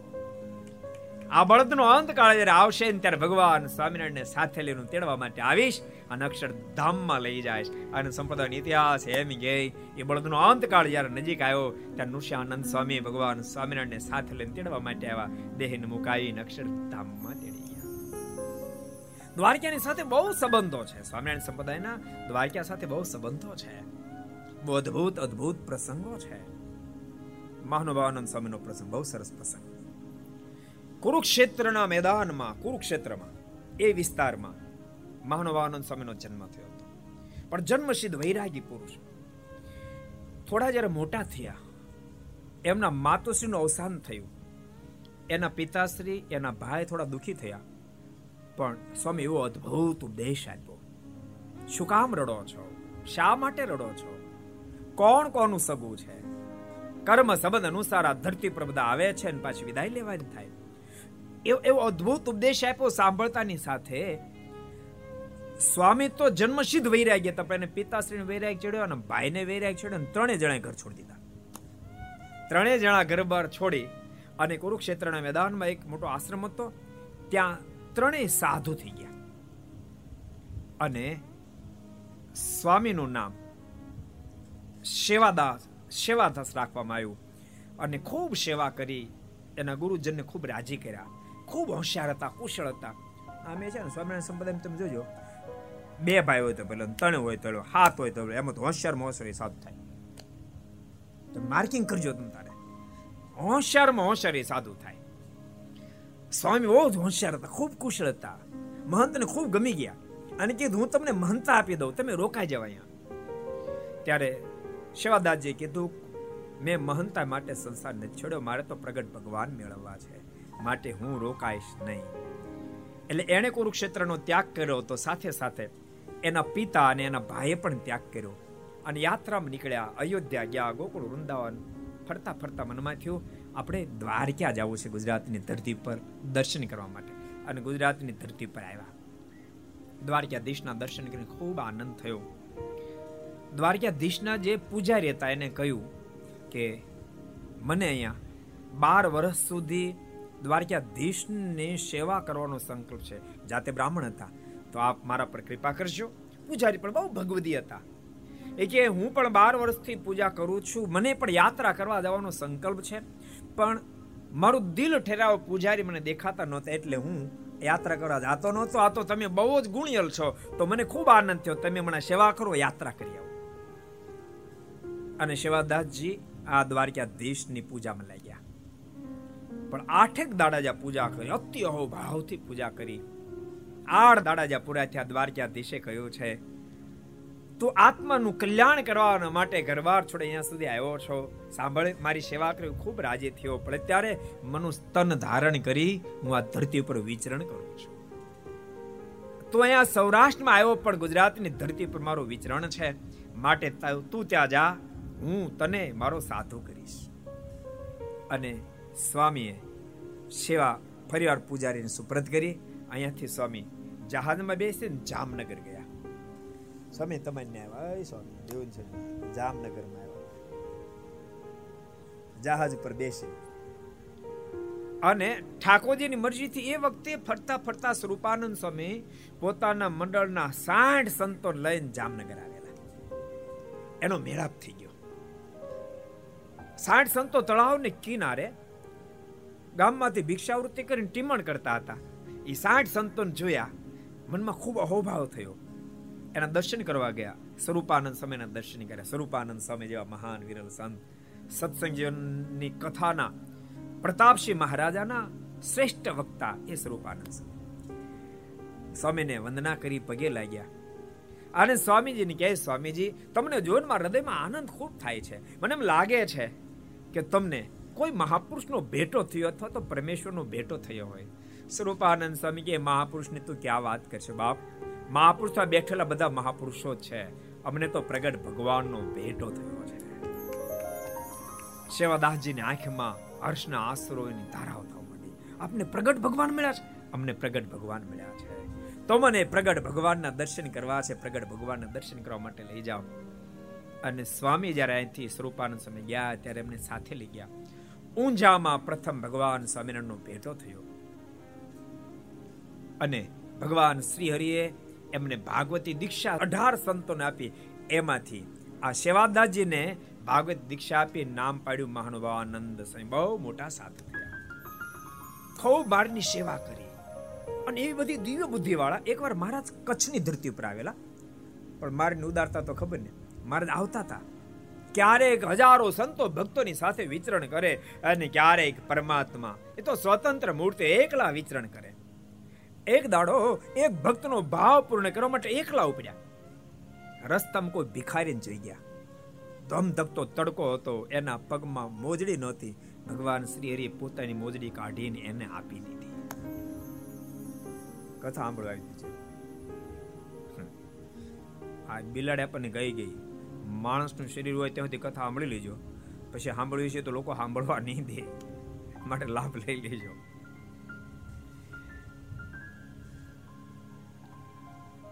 આ બળદનો અંત કાળ જ્યારે આવશે ને ત્યારે ભગવાન સ્વામિનારાયણને સાથે લઈને તેડવા માટે આવીશ અને અક્ષરધામમાં લઈ જાય અને સંપ્રદાયનો ઇતિહાસ એમ ગઈ એ બળદનો અંત કાળ જ્યારે નજીક આવ્યો, ત્યારે નૃષ્યાનંદ સ્વામી ભગવાન સ્વામિનારાયણને સાથે લઈને તેડવા માટે આવ્યા. દેહને મુકાવીને અક્ષરધામમાં તેડ્યા. દ્વારકાની સાથે બહુ સંબંધો છે. સ્વામિનારાયણ સંપ્રદાયના દ્વારકા સાથે બહુ સંબંધો છે. બહુ અદ્ભુત અદ્ભુત પ્રસંગો છે. મહાનુભાવાનંદ સ્વામીનો પ્રસંગ, બહુ સરસ પ્રસંગ. કુરુક્ષેત્રના મેદાનમાં, કુરુક્ષેત્રમાં, એ વિસ્તારમાં મહાનુભાવાનંદ સ્વામીનો જન્મ થયો હતો. પણ જન્મસિદ્ધ વૈરાગી પુરુષ. થોડા જ્યારે મોટા થયા, એમના માતુશ્રીનું અવસાન થયું. એના પિતાશ્રી, એના ભાઈ થોડા દુઃખી થયા. પણ સ્વામી, એવો અદ્ભુત ઉપદેશ આપ્યો. શું કામ રડો છો? શા માટે રડો છો? કોણ કોનું સગું છે? કર્મ સંબંધ અનુસાર આ ધરતી પર બધા આવે છે અને પાછી વિદાય લેવાની થાય. એવો એવો અદ્ભુત ઉપદેશ આપ્યો સાંભળતાની સાથે. સ્વામી તો જન્મસિદ્ધ વૈરાગ્ય હતા, પણ એને પિતાશ્રીને વૈરાગ ચડ્યો અને ભાઈને વૈરાગ ચડ્યો અને ત્રણેય જણાએ ઘર છોડી દીધા. ત્રણેય જણા ઘર બહાર છોડી અને કુરુક્ષેત્રના મેદાનમાં એક મોટો આશ્રમ હતો. ત્યાં ત્રણેય સાધુ થઈ ગયા. અને સ્વામીનું નામ સેવાદાસ સેવાદાસ રાખવામાં આવ્યું. અને ખૂબ સેવા કરી, એના ગુરુજનને ખૂબ રાજી કર્યા. ખૂબ હોશિયાર હતા, કુશળ હતા. આમે છે ને, સ્વામિનારાયણ સંપ્રદાય તમે જોજો, બે ભાઈ હોય તો પેલો ત્રણ હોય તો હાથ હોય તો એમાં તો હોશિયારમાં હોશિયાર સાધુ થાય. તો માર્કિંગ કરજો તમે તારે. હોશિયારમાં હોશિયાર સાધુ થાય. સ્વામી બહુ જ હોશિયાર હતા, ખૂબ કુશળ હતા. મહંતને ખૂબ ગમી ગયા. અને કીધું, હું તમને મહંતા આપી દઉં, તમે રોકાઈ જાવ અહીંયા. ત્યારે સેવાદાસજીએ કીધું, મેં મહંતા માટે સંસાર નથી છોડ્યો, મારે તો પ્રગટ ભગવાન મેળવવા છે. માટે હું રોકાઈશ નહીં. એટલે એણે કુરુક્ષેત્રનો ત્યાગ કર્યો તો સાથે સાથે એના પિતા અને એના ભાઈએ પણ ત્યાગ કર્યો. અને યાત્રામાં નીકળ્યા, અયોધ્યા ગયા, ગોકુળ વૃંદાવન ફરતા ફરતા મનમાં થયું આપણે દ્વારકા જવું છે ગુજરાતની ધરતી પર દર્શન કરવા માટે. અને ગુજરાતની ધરતી પર આવ્યા. દ્વારકાધીશના દર્શન કરીને ખૂબ આનંદ થયો. દ્વારકાધીશના જે પૂજારી હતા, એને કહ્યું કે, મને અહીંયા બાર વર્ષ સુધી દ્વારકાધીશની સેવા કરવાનો સંકલ્પ છે. જાતે બ્રાહ્મણ હતા. તો આપ મારા પર કૃપા કરજો. પૂજારી પણ બહુ ભગવદી હતા. એ કે, હું પણ બાર વર્ષથી પૂજા કરું છું. મને પણ યાત્રા કરવા જવાનો સંકલ્પ છે. પણ મારું દિલ ઠેરાવ પૂજારી મને દેખાતા નહોતા, એટલે હું યાત્રા કરવા જાતો નહોતો. આ તો તમે બહુ જ ગુણિયલ છો. તો મને ખૂબ આનંદ થયો. તમે મને સેવા કરો, યાત્રા કરી આવો. અને સેવાદાસજી આ દ્વારકાધીશની પૂજામાં લાગ્યા. પણ આઠેક દાડા જ્યાં પૂજા કરી, અતિ અહોભાવથી પૂજા કરી. આઠ દાડા જ્યાં પૂરા થયા. દ્વારકાધીશે કહ્યું છે તું આત્માનું કલ્યાણ કરવા માટે ઘરવાર છોડે અહીંયા સુધી આવ્યો છો. સાંભળે, મારી સેવા કરી ખૂબ રાજી થયો, પણ ત્યારે મનુ સ્તન ધારણ કરી હું આ ધરતી ઉપર વિચરણ કરું છું. તું અહીંયા સૌરાષ્ટ્રમાં આવ્યો, પણ ગુજરાતની ધરતી પર મારું વિચરણ છે. માટે તું ત્યાં જા, હું તને મારો સાધુ કરીશ. અને સ્વામીએ સેવા, ફરીવાર પૂજારીને સુપ્રત કરી. અહીંયાથી સ્વામી જહાજમાં બેસીને જામનગર ગયા સ્વામી તમને આવ્યા સ્વામી દેવું છે જામનગરમાં આવ્યા. જહાજ પર બેસી. અને ઠાકોરજીની મરજીથી એ વખતે ફરતા ફરતા સ્વરૂપાનંદ સ્વામી પોતાના મંડળના સાઠ સંતો લઈને જામનગર આવેલા. એનો મેળાપ થઈ ગયો. સાઠ સંતો તળાવને કિનારે ગામમાંથી ભિક્ષાવૃત્તિ કરીને ટીમણ કરતા હતા. એ સાઠ સંતોને જોયા મનમાં ખૂબ અહોભાવ થયો. એના દર્શન કરવા ગયા. સ્વરૂપાનંદ સ્વામીના દર્શન કર્યા. સ્વરૂપાનંદ સ્વામી જેવા મહાન વિરલ સંત સત્સંગની કથાના પ્રતાપસિંહ મહારાજાના શ્રેષ્ઠ વક્તા એ સ્વરૂપાનંદ સ્વામીને વંદના કરી પગે લાગ્યા. અને સ્વામીજીને કહે, સ્વામીજી, તમને જોનમાં હૃદયમાં આનંદ ખૂબ થાય છે. મને એમ લાગે છે કે તમને કોઈ મહાપુરુષનો ભેટો થયો અથવા તો પરમેશ્વરનો ભેટો થયો હોય. સ્વરૂપાનંદ સ્વામી કે મહાપુરુષની તું ક્યાં વાત કરશે બાપ? મહાપુરુષમાં બેઠેલા બધા મહાપુરુષો છે. અમને તો પ્રગટ ભગવાનનો ભેટો થયો છે. સેવાદાસજીની આંખમાં હર્ષના આશરોની ધારાઓ થવા માંડી. આપને પ્રગટ ભગવાન મળ્યા છે? અમને પ્રગટ ભગવાન મળ્યા છે. તો મને પ્રગટ ભગવાનના દર્શન કરવા છે. પ્રગટ ભગવાનના દર્શન કરવા માટે લઈ જાઓ. અને સ્વામી જ્યારે અહીંથી સ્વરૂપાનંદ સ્વામી ગયા ત્યારે એમને સાથે લઈ ગયા. ઊંઝામાં પ્રથમ ભગવાન સ્વામિનારાયણનો ભેટો થયો. અને ભગવાન શ્રી હરિએ એમને ભાગવતી દીક્ષા અઢાર સંતોને આપી. એમાંથી આ સેવાદાસજીને ભાગવત દીક્ષા આપી નામ પાડ્યું મહાનુભાવાનંદ સ્વામી. બહુ મોટા સાધુ થયા. ખૂબ બારની સેવા કરી. અને એવી બધી દિવ્ય બુદ્ધિ વાળા એકવાર મહારાજ કચ્છની ધરતી ઉપર આવેલા. પણ મારીને ઉદારતા તો ખબર ને. મહારાજ આવતા હતા. ક્યારેક હજારો સંતો ભક્તોની સાથે વિચરણ કરે અને ક્યારેક પરમાત્મા. એ તો સ્વતંત્ર મૂર્તિ એકલા વિચરણ કરે. એક દાડો એક ભક્તનો ભાવ પૂર્ણ કરવા માટે એકલા ઉપડ્યા. રસ્તામાં કોઈ ભિખારીને જોઈ ગયા. ધમધકતો તડકો હતો, એના પગમાં મોજડી નહોતી. ભગવાન શ્રી હરિએ પોતાની મોજડી કાઢીને એને આપી દીધી. કથા સાંભળવા આવી છે. આ બિલાડી આપણને ગઈ ગઈ. માણસનું શરીર હોય ત્યાંથી કથા સાંભળી લેજો. પછી સાંભળવી છે તો લોકો સાંભળવા નહીં દે. માટે લાભ લઈ લેજો.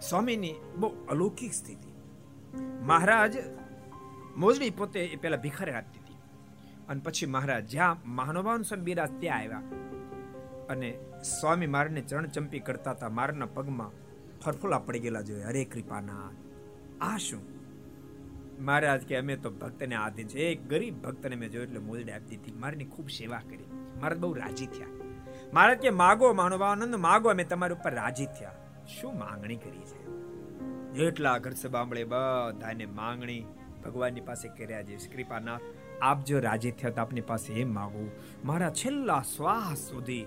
સ્વામીની બહુ અલૌકિક સ્થિતિ. મહારાજ મોજડી પોતે એ પેલા ભિખારે આપતી હતી. અને પછી મહારાજ જ્યાં મહાનુભાવન સ્વામી બિરાજ ત્યાં આવ્યા. અને સ્વામી મારને ચરણ ચંપી કરતા હતા. મારના પગમાં ફરફુલા પડી ગયેલા જોઈએ હરે કૃપાના આ શું? મહારાજ કે અમે તો ભક્તને આધીન છે એક ગરીબ ભક્તને મેં જોયું એટલે મોજડી આપતી હતી. મારની ખૂબ સેવા કરી. મહારાજ બહુ રાજી થયા. મહારાજ કે, માગો મહાનુભાવાનંદ, માગો અમે તમારી ઉપર રાજી થયા. શું માંગણી કરી છે? જેટલા ઘર સબામળે બધાને માંગણી ભગવાનની પાસે કર્યા છે. કૃપાનાથ, આપ જો રાજી થયા તો આપની પાસે એમ માગું. મારા છેલ્લા શ્વાસ સુધી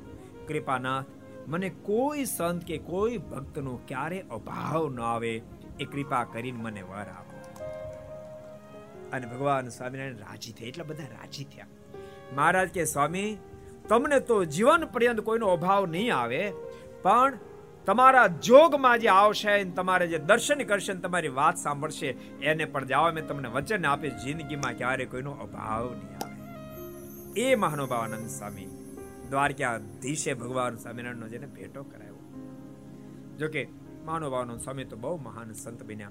કૃપાનાથ, મને કોઈ સંત કે કોઈ ભક્તનો ક્યારે અભાવ ન આવે એ કૃપા કરીને મને વર આપો. અને ભગવાન સ્વામિનારાયણ રાજી થયા, એટલા બધા રાજી થયા. મહારાજ કે, સ્વામી, તમને તો જીવન પર્યંત કોઈનો અભાવ નહીં આવે, પણ તમારા જોગમાં જે આવશે તમારે જે દર્શન કરશે તમારી વાત સાંભળશે, એને પણ જાઓ. મેં તમને વચન આપે જિંદગીમાં ક્યારે કોઈનો અભાવ નહીં આવે. એ મહાનુભાવાનંદ સ્વામી દ્વારકાધીશે ભગવાન સ્વામિનારાયણનો જેને ભેટો કરાયો. જોકે મહાનુભાવનો સ્વામી તો બહુ મહાન સંત બન્યા.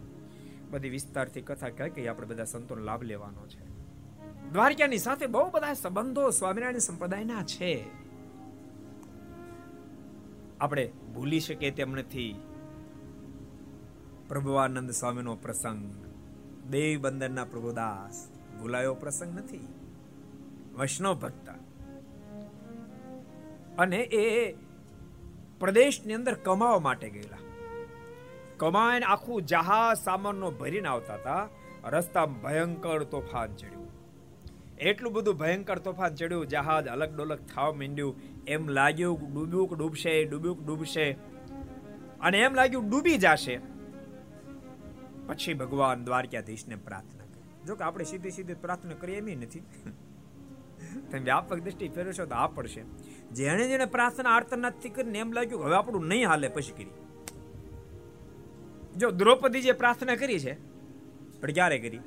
બધી વિસ્તારથી કથા કહે કે આપણે બધા સંતોનો લાભ લેવાનો છે. દ્વારકાની સાથે બહુ બધા સંબંધો સ્વામિનારાયણ સંપ્રદાયના છે. આપણે ભૂલી શકીએ તેમ નથી. પ્રભુવાનંદ સ્વામીનો પ્રસંગ. દેવ બંદરના પ્રભુદાસ ભૂલાયો પ્રસંગ નથી. વૈષ્ણવ ભક્ત. અને એ પ્રદેશની અંદર કમાવા માટે ગયેલા. કમાઈને આખું જહાજ સામાનનો ભરીને આવતા હતા. રસ્તા ભયંકર તોફાન ચડ્યું. એટલું બધું ભયંકર તોફાન ચડ્યું, જહાજ અલગ ડોલક થવા માંડ્યું. એમ લાગ્યું ડૂબ્યું કે ડૂબશે ડૂબ્યું કે ડૂબશે. અને એમ લાગ્યું, ડૂબી જશે. પછી ભગવાન દ્વારકાધીશને પ્રાર્થના કરી. જો કે આપણે સીધી સીધી પ્રાર્થના કરીએ એમ નથી. તમે વ્યાપક દ્રષ્ટિ ફેરવશો તો આ પડશે. જેણે જેણે પ્રાર્થના આર્તનાથથી કરીને એમ લાગ્યું હવે આપણું નહીં હાલે, પછી કરી. જો દ્રૌપદી જે પ્રાર્થના કરી છે, પણ ક્યારે કરી?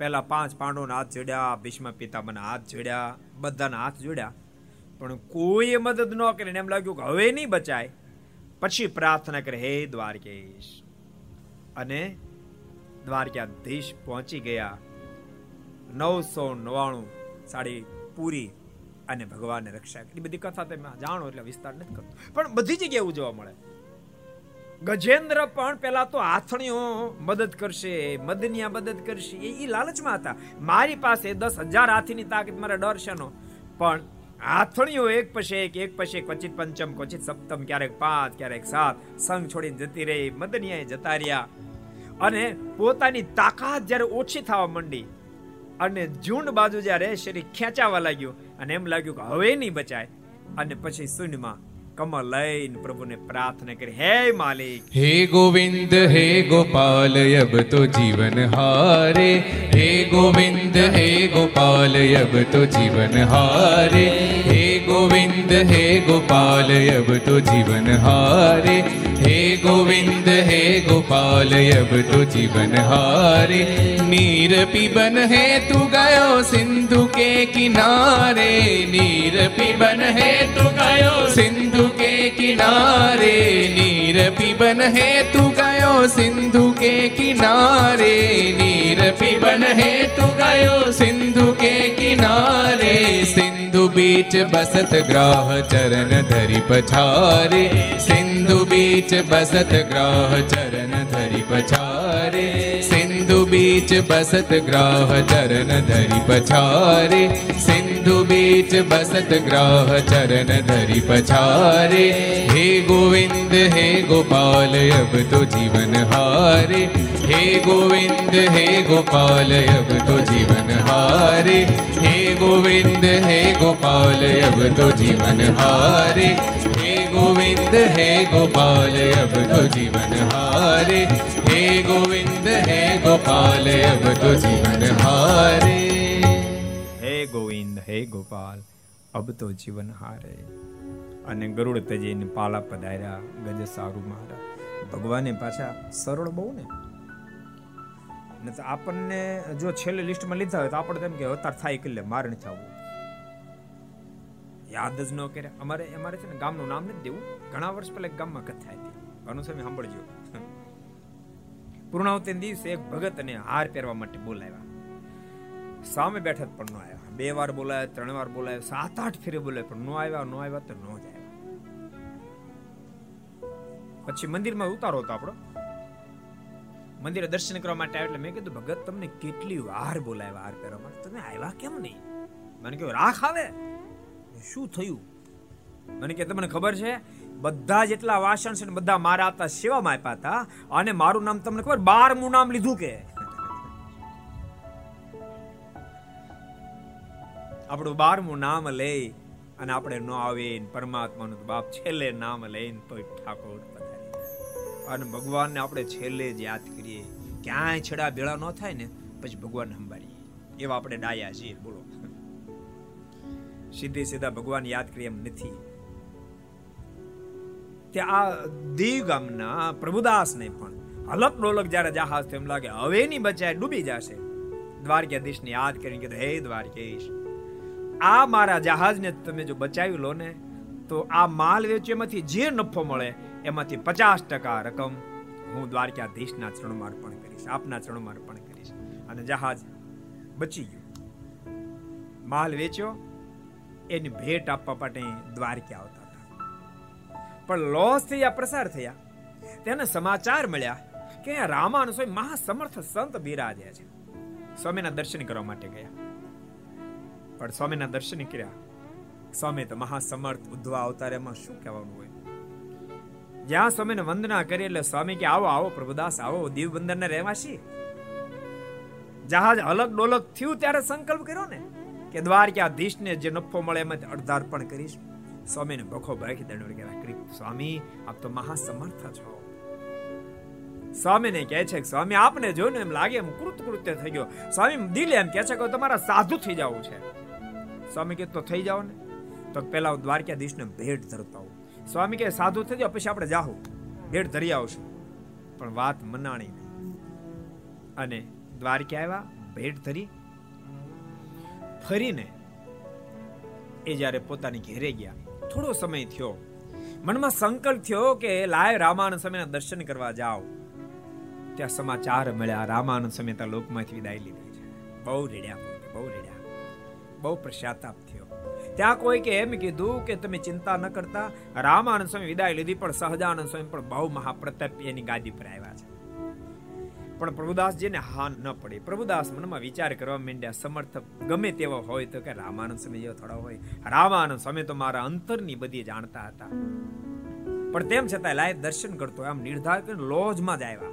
પહેલા પાંચ પાંડવોના હાથ જોડ્યા, ભીષ્મ પિતામહના હાથ જોડ્યા, બધાના હાથ જોડ્યા. પણ કોઈએ મદદ ન કરીને એમ લાગ્યું કે હવે નહીં બચાય. પછી પ્રાર્થના કરે, હે દ્વારકેશ. અને દ્વારકાધીશ પહોંચી ગયા. નવસો નવાણું સાડી પૂરી અને ભગવાનને રક્ષા કરી. બધી કથા તમે જાણો એટલે વિસ્તાર નથી કરતો. પણ બધી જગ્યાએ એવું જોવા મળે. ગજેન્દ્ર પણ પેલા તો આથણીઓ મદદ કરશે, મદનિયા મદદ કરશે, એ લાલચમાં હતા. મારી પાસે દસ હજાર હાથીની તાકાત, મારા ડર છે નો પણ આથણીઓ એક પછી એક એક પછી ક્વચિત પંચમ, ક્વચિત સપ્તમ, ક્યારેક પાંચ, ક્યારેક સાત, સંઘ છોડીને જતી રહી, મદનિયાએ જતા રહ્યા. અને પોતાની તાકાત જ્યારે ઓછી થવા માંડી, અને ઝુંડ બાજુ જ્યારે શરીર ખેંચાવા લાગ્યું, અને એમ લાગ્યું કે હવે નહીં બચાય. અને પછી શૂન્યમાં કમળ લઈને પ્રભુને પ્રાર્થના કરી, હે માલિક! હે ગોવિંદ, હે ગોપાલ અબ તો જીવન હારે. હે ગોવિંદ, હે ગોપાલ અબ તો જીવન હારે. હે ગોવિંદ, હે ગોપાલ અબ તો જીવન હારે. હે ગોવિંદ, હે ગોપાલ અબ તો જીવન હારે. નીર પીબન હે તું ગયો સિંધુ કે કિનારે. નીર પીબન હે તું ગયો સિંધુ किनारे नीर पिबन है तू गयो सिंधु के किनारे नीर पिबन है तू गयो सिंधु के किनारे। सिंधु बीच बसत ग्राह चरण धरि पछारे, सिंधु बीच बसत ग्राह चरण धरि पछारे। सिंधु बीच बसत ग्राह चरण धरि पछारे, सिंधु સિંધુ બીચ બસત ગ્રાહ ચરણ ધરી પછારે હે ગોવિંદ હે ગોપાલ અબ તો જીવન હારે હે ગોવિંદ હે ગોપાલ અબ તો જીવન હારે હે ગોવિંદ હે ગોપાલ અબ તો જીવન હારે હે ગોવિંદ હે ગોપાલ અબ તો જીવન હારે હે ગોવિંદ હે ગોપાલ અબ તો જીવન હારે હે ગોવિંદ હે ગોપાલ, અબ તો જીવન હારે. અને ગરુડ તજીને પાલા પધાર્યા ગજ સારું મારા. ભગવાને પાછા સરળ બહુ ને ને આપણને જો છેલ્લે લિસ્ટમાં લીધા હોય તો આપણે તેમ કે અવતાર થાય કે મારે નથી આવવું યાદ જ ન કર્યા અમારે અમારે છે ને ગામનું નામ નથી દેવું. ઘણા વર્ષ પહેલા ગામમાં કથા હતી. સમય સાંભળજો. પૂર્ણાવતી દિવસે એક ભગત અને હાર પહેરવા માટે બોલાવ્યા. સામે બેઠા પણ ન આવ્યા. બે વાર બોલાય ત્રણ વાર બોલાય સાત આઠ ફેરે બોલાય, પણ નો આવ્યા નો આવ્યા તો નો જ પછી મંદિરમાં ઉતારો હતો આપણો. મંદિરે દર્શન કરવા માટે આવ્યા એટલે મેં કીધું, ભગત, તમને કેટલી વાર બોલાવ્યા હાર પહેરવા માટે તમે આવ્યા કેમ નહીં? મને કહ્યું, રાખ આવે શું થયું? મને કે, તમને ખબર છે, બધા જેટલા વાસણ છે બધા મારા હતા સેવામાં આપ્યા હતા, અને મારું નામ તમને ખબર? બારમું નામ લીધું કે? આપણું બારમું નામ લઈ અને આપણે ન આવીને પરમાત્માનું બાપ છેલ્લે નામ લઈને તો ઠાકોર પધારી અને ભગવાનને આપણે છેલ્લે જ યાદ કરીએ, ક્યાંય છેડા ભેળા ન થાય ને, પછી ભગવાન સંભાળીએ. એવા આપણે ડાયા છીએ, બોલો. સીધે સીધા ભગવાન યાદ કરીએ એમ નથી. તે આ દીવ ગામના પ્રભુદાસને પણ હલક ડોલક જ્યારે જહાજ તેમ લાગે હવે ની બચાય ડૂબી જશે. દ્વારકાધીશને યાદ કરીને કીધું, હે દ્વારકેશ આ મારા જહાજને તમે જો બચાવી લો ને, તો આ માલ વેચ્યો એમાંથી જે નફો મળે, એમાંથી પચાસ ટકા રકમ હું દ્વારકાધીશના ચરણમાં અર્પણ કરીશ, આપના ચરણમાં અર્પણ કરીશ. અને જહાજ બચી ગયું. માલ વેચ્યો, એની ભેટ આપવા માટે દ્વારકા આવતા હતા. પણ લોસ થયા, પ્રસાર થયા. તેને સમાચાર મળ્યા કે અહીંયા રામાનુ સ્વામી મહાસમર્થ સંત બિરાજ્યા છે. સ્વામીના દર્શન કરવા માટે ગયા. પણ સ્વામીના દર્શન કર્યા. સ્વામી તો મહાસમર્થ ઉદ્ધવા અવતાર એમાં શું કહેવાનું હોય? જ્યાં સ્વામીને વંદના કરી એટલે સ્વામી કે, આવો આવો, પ્રભુદાસ, આવો દીવ બંદરના રહેવાસી. જહાજ અલગ ડોલક થયું ત્યારે સંકલ્પ કર્યો ને, કે દ્વારકાધીશને જે નફો મળે એમાંથી અર્ધાર્પણ કરીશ. સ્વામીને ભખો ભાખી દંડ કહેવાય કરી સ્વામી, આપ તો મહાસમર્થ છો. સ્વામીને કહે છે સ્વામી, આપને જોઈને એમ લાગે એમ કૃત કૃત્ય થઈ ગયો. સ્વામી દિલે એમ કહે છે કે, તમારા સાધુ થઈ જવું છે. સ્વામી કે તો થઈ જાઓ ને. તો પેલા હું દ્વારકાધીશને ભેટ ધરતા હોઉં સ્વામી કે, સાધુ થઈ જાઓ, પછી આપણે જાહો. ભેટ ધરી આવશું. પણ વાત મનાણી નહીં. અને દ્વારકા આવ્યા, ભેટ ધરી. ફરીને એ જ્યારે પોતાની ઘેરે ગયા, થોડો સમય થયો. મનમાં સંકલ્પ થયો કે, લાય રામાનંદ સ્વામીના દર્શન કરવા જાઓ. ત્યાં સમાચાર મળ્યા. રામાનંદ સ્વામી લોકમાંથી વિદાય લીધી છે. બહુ રેડ્યા બહુ રેડ્યા. બહુ પશ્ચાતાપ થયો. ત્યાં કોઈ કે એમ કીધું કે તમે ચિંતા ન કરતા, રામાનંદ સ્વામી વિદાય લીધી, પણ સહજાનંદ સ્વામી પણ બહુ મહાપ્રતાપી એની ગાદી પર આવ્યા છે. પણ પ્રભુદાસજીને હા ન પડી. પ્રભુદાસ મનમાં વિચાર કરવા માંડ્યા, સમર્થ ગમે તેવો હોય તો કે રામાનંદ સ્વામી જેવો થોડા હોય. રામાનંદ સ્વામી તો મારા અંતરની બધી જાણતા હતા. પણ તેમ છતાં લાય દર્શન કરતો આમ નિર્ધાર કરીને લોજમાં જ આવ્યા.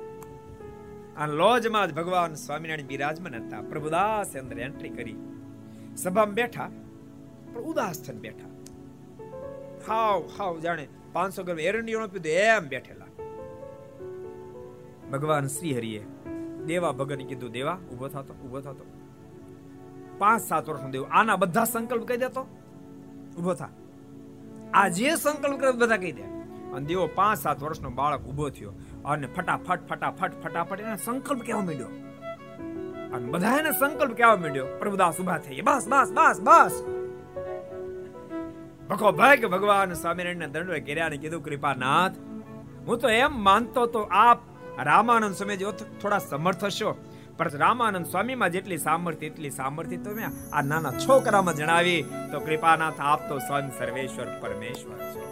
આ લોજમાં જ ભગવાન સ્વામિનારાયણ બિરાજમાન હતા. પ્રભુદાસ અંદર એન્ટ્રી કરી. સભામાં બેઠા, પણ ઉદાસ થઈને બેઠા. હાવ હાવ, જાણે પાંચસો ગ્રામ એરંડીઓ પીધું, એમ બેઠેલા. ભગવાન શ્રી હરિએ દેવા ભગત કીધું, દેવા ઊભો થતો ઊભો થતો પાંચ, સાત વર્ષનો દેવ, આના બધા સંકલ્પ કહી દેતો. ઊભો થા. આ જે સંકલ્પ કરે બધા કહી દે. અને દેવો પાંચ, સાત વર્ષનો બાળક ઊભો થયો અને ફટાફટ ફટાફટ ફટાફટ એને સંકલ્પ કહેવા માંડ્યો. અને બધાને સંકલ્પ કહેવા માંડ્યો. પ્રભુદાસ ઊભા થઈ બસ બસ બસ બસ. ભાઈ કે ભગવાન સ્વામિનારાયણ દંડવે કર્યા ને કીધું, કૃપાનાથ, હું તો એમ માનતો તો આપ રામાનંદ સ્વામી જો થોડા સમર્થ હશો. પણ રામાનંદ સ્વામીમાં જેટલી સામર્થ્ય એટલી સામર્થ્ય તમે આ નાના છોકરામાં જણાવી. તો કૃપાનાથ, આપ તો સ્વયં સર્વેશ્વર પરમેશ્વર છો.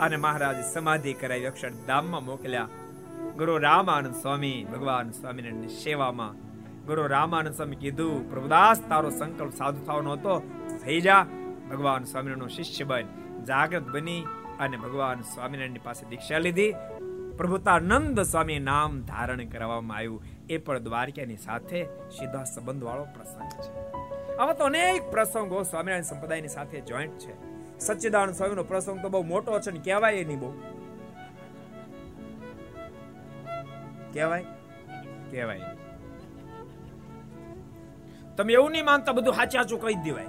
અને મહારાજ સમાધિ કરાવી અક્ષરધામમાં મોકલ્યા. ગુરુ રામાનંદ સ્વામી ભગવાન સ્વામિનારાયણની સેવામાં ગુરુ રામાનંદ સ્વામી કીધું, પ્રભુદાસ, તારો સંકલ્પ સાધુ થવાનો હતો, થઈ જા. ભગવાન સ્વામિનારાયણનો શિષ્ય બન, જાગૃત બની અને ભગવાન સ્વામિનારાયણની પાસે દીક્ષા લીધી. પ્રભુતાનંદ સ્વામી નામ ધારણ કરવામાં આવ્યું. એ પણ દ્વારકાની સાથે સીધા સંબંધ વાળો પ્રસંગ છે. આવા તો અનેક પ્રસંગો સ્વામિનારાયણ સંપ્રદાયની સાથે જોઈન્ટ છે. સચ્ચિદાનંદ સ્વામીનો પ્રસંગ તો બહુ મોટો છે ને કહેવાય નહીં બહુ. કહેવાય? કહેવાય. તમે એવું નહીં માનતા, બધું હાચા હાચું કહી દેવાય.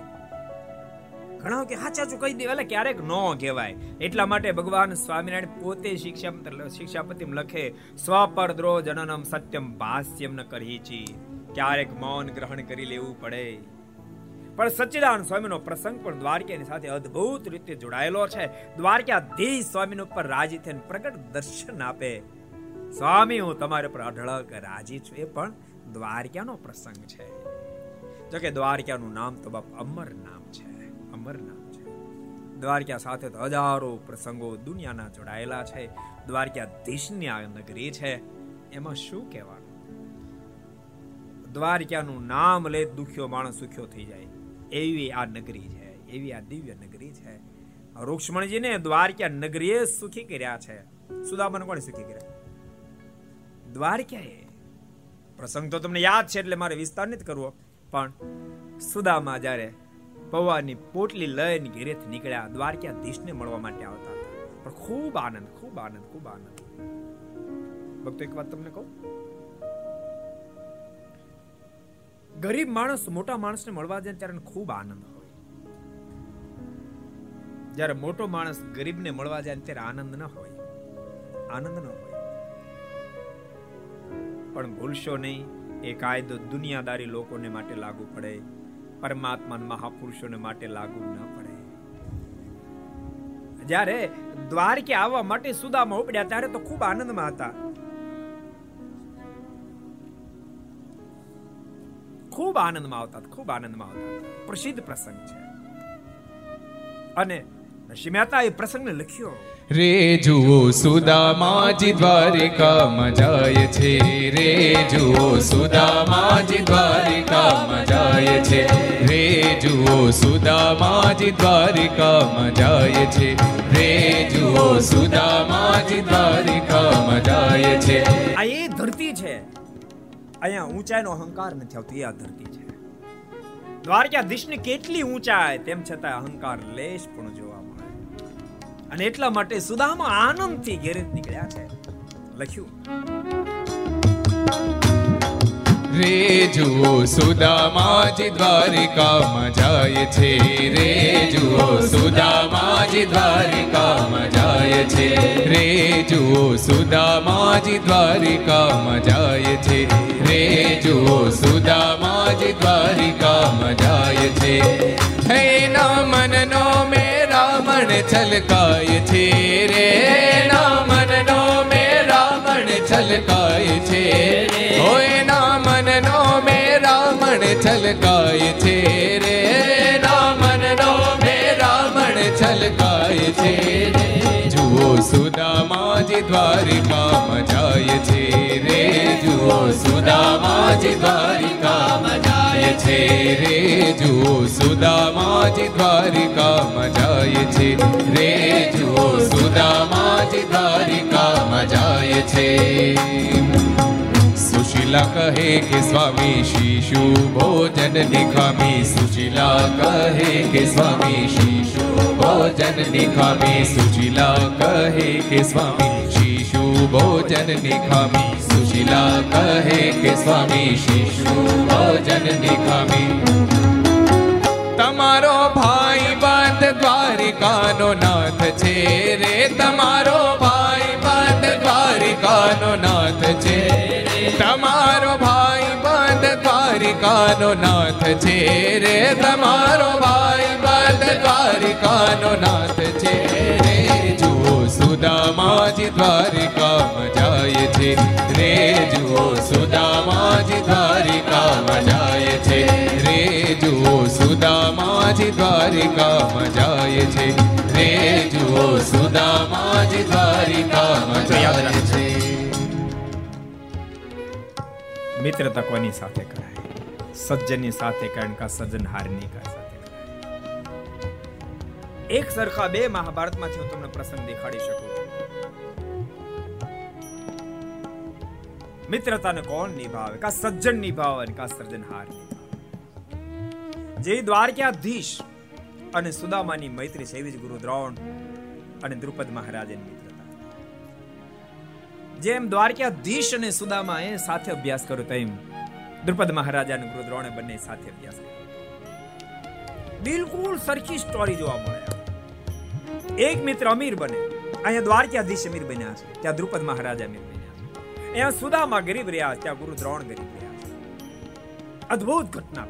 ઘણા કે હાચા હાચું કહી દેવાય, એટલે ક્યારેક ન કહેવાય. એટલા માટે ભગવાન સ્વામિનારાયણ પોતે શિક્ષા શિક્ષાપતિમ લખે સ્વપર દ્રો જનનમ સત્યમ ભાષ્યમ ન કરી ક્યારેક મૌન ગ્રહણ કરી લેવું પડે. પણ સચ્ચિદાન સ્વામીનો પ્રસંગ પણ દ્વારકાની સાથે અદ્ભુત રીતે જોડાયેલો છે. દ્વારકાધીશ સ્વામીનો ઉપર રાજી થઈને પ્રગટ દર્શન આપે. સ્વામી, હું તમારે પર અઢળક રાજી છું. એ પણ દ્વારકાનો પ્રસંગ છે. જો કે દ્વારકાનું નામ તો બાપ અમર નામ છે, અમર નામ છે. દ્વારકા સાથે તો હજારો પ્રસંગો દુનિયાના જોડાયેલા છે. દ્વારકાધીશની આ નગરી છે. એમાં શું કહેવાનું? દ્વારકાનું નામ લે દુખ્યો માણસ સુખ્યો થઈ જાય. એવી આ નગરી છે, એવી આ દિવ્ય નગરી છે. રૂક્ષ્મણજીને દ્વારકા નગરીએ સુખી કર્યા છે. સુદામાને કોણે સુખી કર્યા? દ્વારકાએ. પ્રસંગ તો તમને યાદ છે એટલે મારે વિસ્તાર નથી કરવો. પણ સુદામા જ્યારે પૌવાની પોટલી લઈને ઘેરેથી નીકળ્યા, દ્વારકાધીશને મળવા માટે આવતા હતા. પણ ખૂબ આનંદ ખૂબ આનંદ ખૂબ આનંદ. ભક્તો, એક વાત તમને કહું? ગરીબ માણસ મોટા માણસને મળવા જાય ત્યારે ખૂબ આનંદ હોય. જ્યારે મોટો માણસ ગરીબને મળવા જાય ત્યારે આનંદ ન હોય. આનંદ ન હોય. પણ ભૂલશો નહીં. એ કાયદો દુનિયાદારી લોકોને માટે લાગુ પડે પરમાત્મા મહાપુરુષોને માટે લાગુ ન પડે. જ્યારે દ્વારકે આવવા માટે સુદામાં ઉપડ્યા, ત્યારે તો ખૂબ આનંદમાં હતા. ખૂબ આનંદમાં આવતા, ખૂબ આનંદમાં આવતા. પ્રસિદ્ધ પ્રસંગ છે. અને નરસિંહ મહેતા એ પ્રસંગને લખ્યો. રે જુઓ સુદામાજી દ્વારિકામાં જાય છે. રે જુઓ સુદામાજી દ્વારિકામાં જાય છે. રે જુઓ સુદામાજી દ્વારિકામાં જાય છે. રે જુઓ સુદામાજી દ્વારિકામાં જાય છે. આ એ ધરતી છે. અહીંયા ઊંચાઈનો અહંકાર નથી આવતો, એ આ ધરતી છે. દ્વારકાધીશની કેટલી ઊંચાઈ, તેમ છતાં અહંકાર લેશ પણ મળે અને એટલા માટે સુદામા આનંદથી ઘેરે નીકળ્યા છે. લખ્યું. રે જુઓ, સુદામાજી દ્વારિકામાં જાય છે. રે જુઓ, સુદામાજી દ્વારિકામાં જાય છે. રે જુઓ, સુદામાજી દ્વારિકામાં જાય છે. રે જુઓ, સુદામાજી દ્વારિકામાં જાય છે. હે ના મનનો મે રાવણ છલકાય છે રે ના મનનો મે રાવણ છલકાય છે હોય ના મનનો મે રાવણ છલકાય છે રે ના મનનો મે રાવણ છલકાય છે જુઓ સુદામાજી દ્વારિકામાં જાય છે. જુઓ સુદામાજી દ્વારિકામાં જાય છે રે જુઓ સુદામાજી દ્વારિકામાં જાય છે રે જુઓ સુદામાજી દ્વારિકામાં જાય છે સુશીલા કહે કે સ્વામી શિશુ ભોજન નિખામી સુશીલા કહે કે સ્વામી શિશુ ભોજન નિખામી સુશીલા કહે કે સ્વામી શિશુ ભોજન નિખામી સુશીલા કહે કે સ્વામી શિશુ ભોજન નિખામી તમારો ભાઈ બંધ દ્વારિકાનો નાથ છે રે, તમારો ભાઈ બંધ દ્વારિકાનો નાથ છે તમારો ભાઈ બંધ દ્વારિકાનો નાથ છે રે, તમારો ભાઈ બંધ દ્વારિકાનો નાથ છે. રે છે. રે જુઓ સુદામાજી દ્વારિકામાં જાય છે છે. મિત્ર તકવાની સાથે કરાય. સજ્જનની સાથે કારણ કે સજ્જન હારની કા સાથે એક સરખા બે મહાભારતમાંથી હું તમને પ્રસંગ દેખાડી શકું મિત્રતાને કોણ નિભાવે? કા સજ્જન નિભાવે અને કા સર્જનહાર જે દ્વારકાધીશ અને સુદામાની મૈત્રી સેવી જ ગુરુ દ્રોણ અને દ્રુપદ મહારાજની મિત્રતા. જેમ દ્વારકાધીશ અને સુદામા એ સાથે અભ્યાસ કર્યો, તેમ દ્રુપદ મહારાજા અને ગુરુ દ્રોણે બંને સાથે અભ્યાસ કર્યો. બિલકુલ સરખી સ્ટોરી જોવા મળે. એક મિત્ર અમીર બને. અહીંયા દ્વારકાધીશ અમીર બન્યા છે. ત્યાં દ્રુપદ મહારાજા અમીર બન્યા અહીંયા સુદામા ગરીબ રહ્યા ત્યાં ગુરુ દ્રોણ ગરીબ રહ્યા અદ્ભુત ઘટના.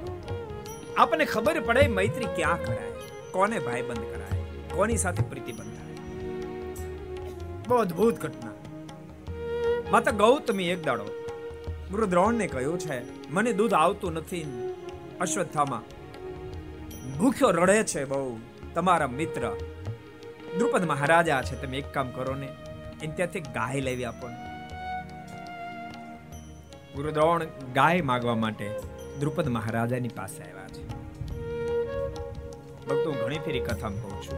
આપણને ખબર પડે મૈત્રી ક્યાં કરાય કોને ભાઈબંધ કરાય, કોની સાથે પ્રીતિ બંધાય. બહુ અદ્ભુત ઘટના. માતા ગૌતમી એક દાડો ગુરુ દ્રોણને કહ્યું છે, મને દૂધ આવતું નથી, અશ્વત્થામાં. ભૂખ્યો રડે છે બહુ, તમારા મિત્ર. દ્રુપદ મહારાજા છે, તમે એક કામ કરો ને, એને ત્યાંથી ગાય લેવી આપો ને ગુરુ દ્રોણ ગાય માગવા માટે દ્રુપદ મહારાજાની પાસે આવ્યા છે. ભક્તો, ઘણી ફેરી કથામાં કહું છું.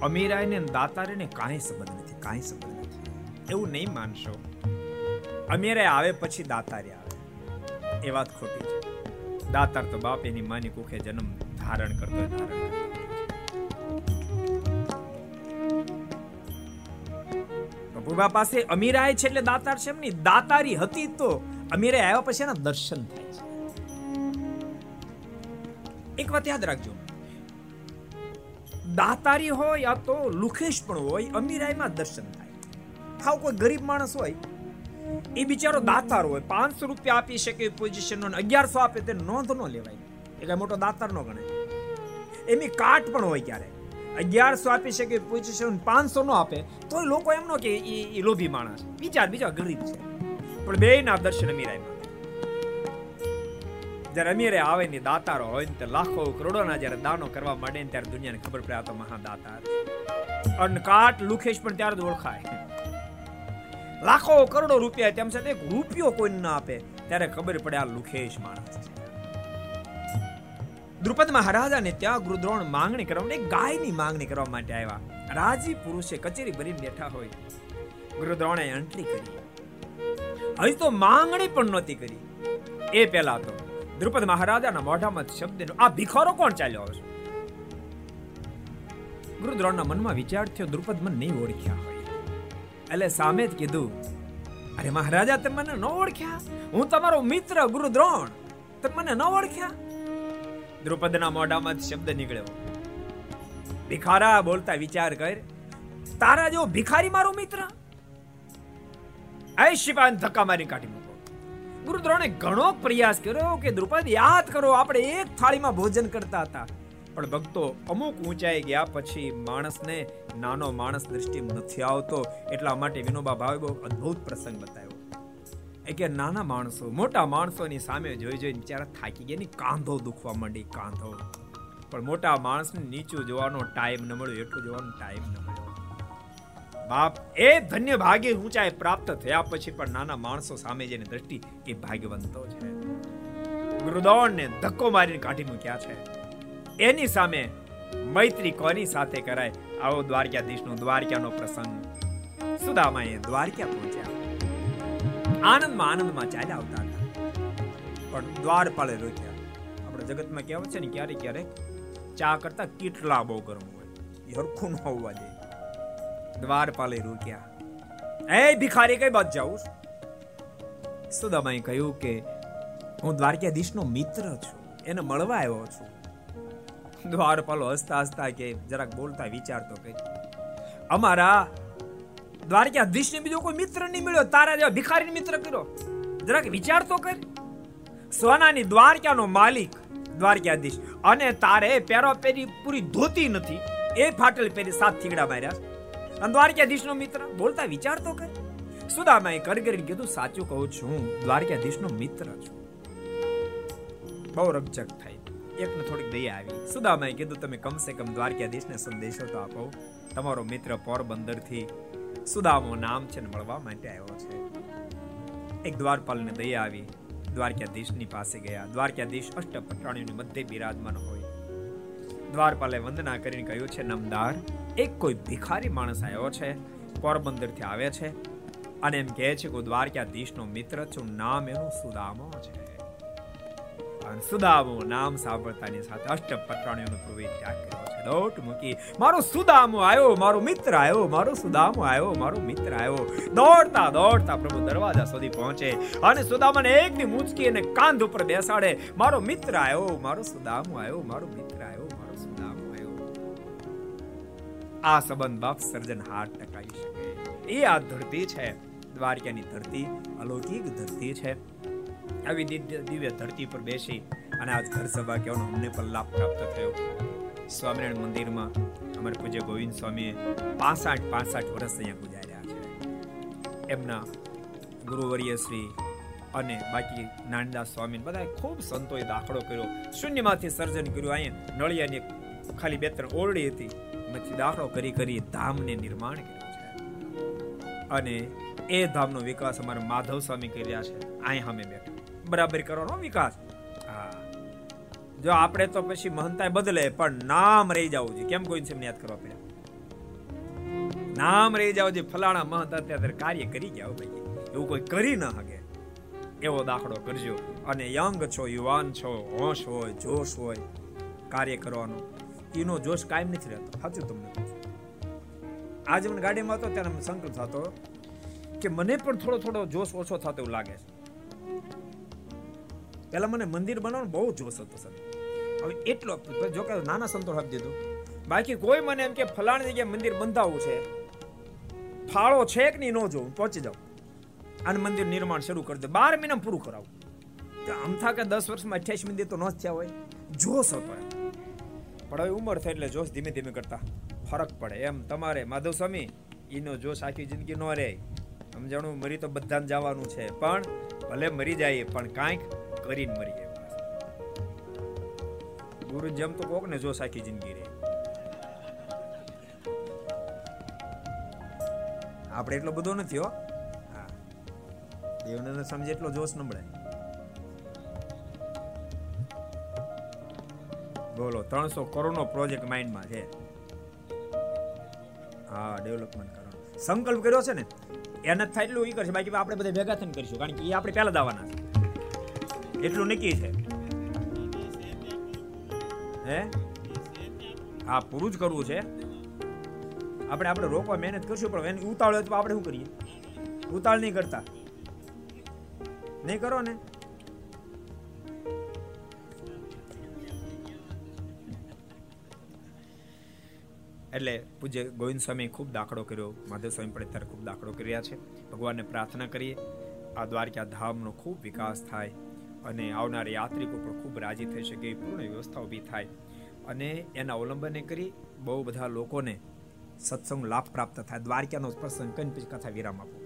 અમીરાય ને દાતારીને કાંઈ સંબંધ નથી, કાંઈ સંબંધ નથી. એવું નહીં માનશો. અમીરાય આવે પછી દાતારી આવે. એ વાત ખોટી છે. દાતાર તો બાપ એની માની કુખે જન્મ ધારણ કરતો ધારણ પ્રભુબા પાસે અમીરાય છે એટલે દાતાર છે એમની. દાતારી હતી તો અમીરાય આવ્યા પછી એના દર્શન થાય છે. એક વાત યાદ રાખજો. દાતારી હોય યા તો લુખેશ પણ હોય, અમીરાયમાં દર્શન થાય. ખાવ કોઈ ગરીબ માણસ હોય, એ બિચારો દાતાર હોય, પાંચસો રૂપિયા આપી શકે પોઝિશન અગિયારસો આપે તે નોંધ ન લેવાય. એટલે મોટો દાતાર નો ગણાય. એમની કાટ પણ હોય ક્યારે અગિયારસો આપી શકે પૂછશે પાંચસો નો આપે તો લોકો એમનો કે એ લોભી માણસ. વિચાર બીજા ગરીબ છે. પણ બે ના દર્શન અમીરાયમાં જ્યારે અમીરે આવે ને દાતારો હોય ને લાખો, કરોડોના જ્યારે દાનો કરવા માંડે ને ત્યારે દુનિયાને ખબર પડે આ તો મહાદાતાર છે. અનકાટ લુખેશ પણ ત્યારે જ ઓળખાય. લાખો, કરોડો રૂપિયા તેમ છતાં એક રૂપિયો કોઈ ના આપે, ત્યારે ખબર પડે આ લુખેશ માણસ છે. દ્રુપદ મહારાજાને ત્યાં ગુરુદ્રોણ માંગણી કરવા એક ગાયની માંગણી કરવા માટે આવ્યા. રાજી પુરુષે કચેરી ભરીને બેઠા હોય. ગુરુદ્રોણે એન્ટ્રી કરી. હજી તો માંગણી પણ નહોતી કરી. એ પહેલા તો દ્રુપદ મહારાજાના મોઢામાં શબ્દ આ ભિખારો કોણ ચાલ્યો આવશે? ગુરુદ્રોણના મનમાં વિચાર થયો, દ્રુપદ મને નહીં ઓળખ્યા હોય. એટલે સામે જ કીધું, અરે મહારાજા, તમે મને ન ઓળખ્યા? હું તમારો મિત્ર ગુરુદ્રોણ. તમે મને ન ઓળખ્યા? દ્રુપદના મોઢામાં શબ્દ નીકળ્યો. ભિખારા બોલતા વિચાર કર, તારા જેવો ભિખારી મારો મિત્ર? આય શિવાન, ધક્કા મારી કાઢી મૂકો. ગુરુદ્રોણે ઘણો પ્રયાસ કર્યો કે દ્રુપદ, યાદ કરો, આપણે એક થાળીમાં ભોજન કરતા હતા. પણ ભક્તો અમુક ઊંચાઈ ગયા પછી માણસને, નાનો માણસ દ્રષ્ટિ નથી આવતો, એટલા માટે વિનોબા ભાવે બહુ અદ્ભુત પ્રસંગ બતાવ્યો. એ કે નાના માણસો, મોટા માણસોની સામે જોઈ જોઈને બિચારા થાકી ગયા. ની કાંધો દુખવા માંડી, કાંધો. પણ મોટા માણસને નીચું જોવાનો ટાઈમ ન મળ્યો, એટલું જોવાનો ટાઈમ ન મળ્યો. બાપ, એ ધન્ય ભાગ્ય ઊંચાઈ પ્રાપ્ત થયા પછી પણ નાના માણસો સામે જેની દ્રષ્ટિ એ ભાગ્યવંતો છે. ગુરુદોણને ધક્કો મારીને કાઢી મૂક્યા છે. એની સામે મૈત્રી કોની સાથે કરાય? આવો દ્વારકાધીશનો દ્વારકાનો પ્રસંગ. સુદામાએ દ્વારકા પહોંચ્યા. આનંદમાં આનંદમાં ચાલ્યા આવતા હતા. પણ દ્વારપાળે રોક્યા. આપણે જગતમાં કહેવત છે ને ક્યારેક ક્યારેક ચા કરતા કેટલા બહુ ગરમ હોય. એ હરખું ન હોવા દે. દ્વારપાલે રોક્યા. એ ભિખારી, કઈ બાદ જાઉં સુદામાએ કહ્યું કે, હું દ્વારકાધીશનો મિત્ર છું. એને મળવા આવ્યો છું. દ્વારપાલો હસતા હસતા કે જરાક બોલતા વિચારતો કે, અમારા દ્વારકાધીશને બીજો કોઈ મિત્ર નહીં મળ્યો. તારા જેવા ભિખારી મિત્ર કર્યો. જરાક વિચાર તો કર. સોનાની દ્વારકાનો માલિક દ્વારકાધીશ અને તારે પેરો પેરી પૂરી ધોતી નથી. એ ફાટેલ પેરી સાત થીગડા માર્યા અને દ્વારકાધીશનો મિત્ર, બોલતા વિચાર તો કર. સુદામાએ કર કરીને કીધું, સાચું કહું છું દ્વારકાધીશનો મિત્ર છું. બહુ રકજક થઈ એકને થોડીક દયા આવી. સુદામાએ કીધું, તમે કમસે કમ દ્વારકાધીશને સંદેશો તો આપો. તમારો મિત્ર પોરબંદરથી સુદામો નામ છે ને મળવા માટે આવ્યો છે. એક દ્વારપાલને દયા આવી. દ્વારકાધીશની પાસે ગયા. દ્વારકાધીશ અષ્ટપટાણીઓની મધ્ય બિરાજમાન હોય. દ્વારપાલે વંદના કરીને કહ્યું છે, નમદાર, એક કોઈ ભિખારી માણસ આવ્યો છે, પોરબંદરથી આવે છે અને એમ કહે છે કે દ્વારકાધીશનો મિત્ર છું, નામ એનું સુદામો છે. સુદામો નામ સાંભળતાની સાથે અષ્ટપટાણીઓનો પ્રવેશ ત્યાગ કર્યો. દોટ મૂકી. મારો સુદામો આવ્યો, મારો મિત્ર આવ્યો, મારો સુદામો આવ્યો, મારો મિત્ર આવ્યો. દોડતા દોડતા પ્રભુ દરવાજા સુધી પહોંચે અને સુદામાને એકની મૂંચકી અને કાંધ ઉપર બેસાડે. મારો મિત્ર આવ્યો, મારો સુદામો આવ્યો, મારો મિત્ર આવ્યો, મારો સુદામો આવ્યો. આ સંબંધ બાપ સર્જન હાથ ટકાવી શકે. એ આ ધરતી છે. દ્વારકાની ધરતી, અલૌકિક ધરતી છે. આવી દિવ્ય દિવ્ય ધરતી પર બેસી અને આજ ઘર સભા કહેવાનો અમને પણ લાભ પ્રાપ્ત થયો. સ્વામિનારાયણ મંદિરમાં અમારે પૂજ્ય ગોવિંદ સ્વામીએ પાસઠ પાસઠ વર્ષ અહીંયા ગુજાર્યા છે. એમના ગુરુવર્ય શ્રી અને બાકી નાનદાસ સ્વામી બધા ખૂબ સંતોએ દાખલો કર્યો. શૂન્યમાંથી સર્જન કર્યું. અહીંયા નળિયાની ખાલી બે, ત્રણ ઓરડી હતી. એમાંથી દાખલો કરી કરી ધામને નિર્માણ કર્યું છે. અને એ ધામનો વિકાસ અમારા માધવ સ્વામી કરી રહ્યા છે. અહીંયા અમે બેઠા. બરાબર કરવાનો વિકાસ. જો આપણે તો પછી મહંતાય બદલે, પણ નામ રહી જવું જોઈએ. કેમ કોઈ યાદ કરવા પડ્યા? નામ રહી જાવ જે ફલાણા મહંત અત્યારે કાર્ય કરી ગયા ભાઈ. એવું કોઈ કરી ન શકે. એવો દાખલો કરજો. અને યંગ છો, યુવાન છો, હોશ હોય, જોશ હોય, કાર્ય કરવાનો. એનો જોશ કાયમ નથી રહેતો. સાચું તમને આજે મને ગાડીમાં હતો, ત્યારે સંકલ્પ થતો કે મને પણ થોડો થોડો જોશ ઓછો થતો એવું લાગે છે. પહેલા મને મંદિર બનાવવાનો બહુ જોશ હતો સર હવે એટલો જો. કે નાના સંતો આપી દીધું. બાકી કોઈ મને એમ કે ફલાણી જગ્યાએ મંદિર બંધાવવું છે. ફાળો છે કે નહીં, ન જોઉં. પહોંચી જાઉં. અને મંદિર નિર્માણ શરૂ કરી દે. બાર મહિના પૂરું કરાવું. તો આમ થા કે દસ વર્ષમાં અઠ્યાસી મંદિર તો ન થયા હોય. જોશ હતો પણ હવે ઉંમર થઈ એટલે જોશ ધીમે ધીમે કરતા ફરક પડે. એમ તમારે માધવ સ્વામી એનો જોશ આખી જિંદગી ન રહે. સમજાણું? મરી તો બધાને જવાનું છે. પણ ભલે મરી જાય, પણ કાંઈક કરીને મરીએ. ગુરુ જેમ તો કોક ને જો સાખી જિંદગી રે આપણે એટલો બધો નથી હો. હા. દેવને સમજે એટલો જોશ ન મળે. બોલો, ત્રણસો કરોડનો પ્રોજેક્ટ માઇન્ડમાં છે. હા, ડેવલપમેન્ટ કરવાનો. સંકલ્પ કર્યો છે ને, એને થાય એટલું એ કરશે. બાકી આપણે બધા ભેગા થઈને કરીશું, કારણ કે એ આપણે પહેલા દાવાના છે. એટલું નક્કી છે. હે? હા, પૂરું જ કરવું છે. આપણે આપણે રોકવા મહેનત કરશું, પણ એની ઉતાવળ હોય તો આપણે શું કરીએ? ઉતાળ નહીં કરતા. નહીં કરો ને? એટલે પૂજ્ય ગોવિંદ સ્વામી ખૂબ દાખલો કર્યો માધવ સ્વામી પણ અત્યારે ખૂબ દાખલો કર્યા છે. ભગવાનને પ્રાર્થના કરીએ. આ દ્વારકા ધામનો ખૂબ વિકાસ થાય. અને આવનાર યાત્રિકો પણ ખૂબ રાજી થઈ શકે પૂર્ણ વ્યવસ્થા ઊભી થાય. અને એના અવલંબને કરી બહુ બધા લોકોને સત્સંગ લાભ પ્રાપ્ત થાય. દ્વારકાનો પ્રસંગ કરીને પછી કથા વિરામ આપો.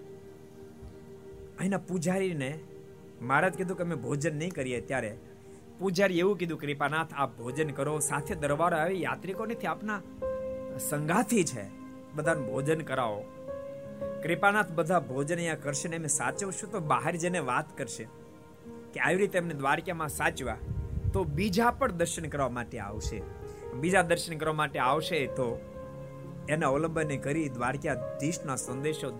અહીંના પૂજારીને મહારાજ કીધું કે અમે ભોજન નહીં કરીએ ત્યારે પૂજારી એવું કીધું, કૃપાનાથ, આપ ભોજન કરો. સાથે દરબાર આવે, યાત્રિકો નથી, આપના સંગાથી છે. બધાને ભોજન કરાવો. કૃપાનાથ, બધા ભોજન અહીંયા કરશે ને? અમે સાચવશું તો બહાર જઈને વાત કરશે. કે આવી રીતે એમને દ્વારકામાં સાચવા, તો બીજા પણ દર્શન કરવા માટે આવશે. બીજા દર્શન કરવા માટે આવશે તો એના અવલંબને કરી દ્વારકાધીશના સંદેશો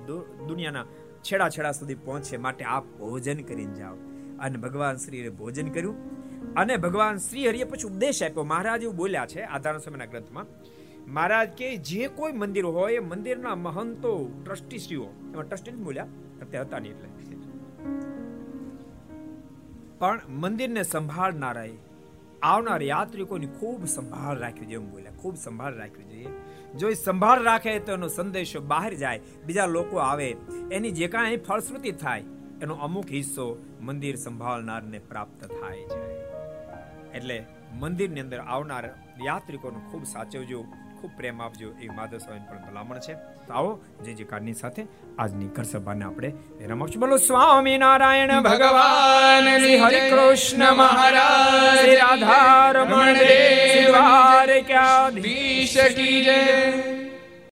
દુનિયાના છેડા છેડા સુધી પહોંચે માટે આપ ભોજન કરીને જાઓ. અને ભગવાન શ્રીએ ભોજન કર્યું. અને ભગવાન શ્રી હરિએ પછી ઉપદેશ આપ્યો. મહારાજ એવું બોલ્યા છે આધાર સમયના ગ્રંથમાં, મહારાજ કે જે કોઈ મંદિર હોય એ મંદિરના મહંતો, ટ્રસ્ટીશ્રીઓ, એમાં ટ્રસ્ટી બોલ્યા, અત્યારે હતા નહીં એટલે. પણ મંદિરને સંભાળનારાએ આવનાર યાત્રિકોની ખૂબ સંભાળ રાખવી જોઈએ, એમ બોલ્યા ખૂબ સંભાળ રાખવી જોઈએ. જો એ સંભાળ રાખે તો એનો સંદેશો બહાર જાય, બીજા લોકો આવે, એની જે કાંઈ ફળશ્રુતિ થાય, એનો અમુક હિસ્સો મંદિર સંભાળનારને પ્રાપ્ત થાય છે એટલે મંદિરની અંદર આવનાર યાત્રિકોનું ખૂબ સાચવજો ખૂબ પ્રેમ આપજો એ માધવ સ્વામી પણ ભલામણ છે. તો આવો જે જે કારની સાથે આજની ઘર સભાને આપણે રમક્ષ બોલો. સ્વામી નારાયણ ભગવાન શ્રી હરિ કૃષ્ણ મહારાજ શ્રી રાધા રમણ દેવ દ્વારકાધીશ કી જય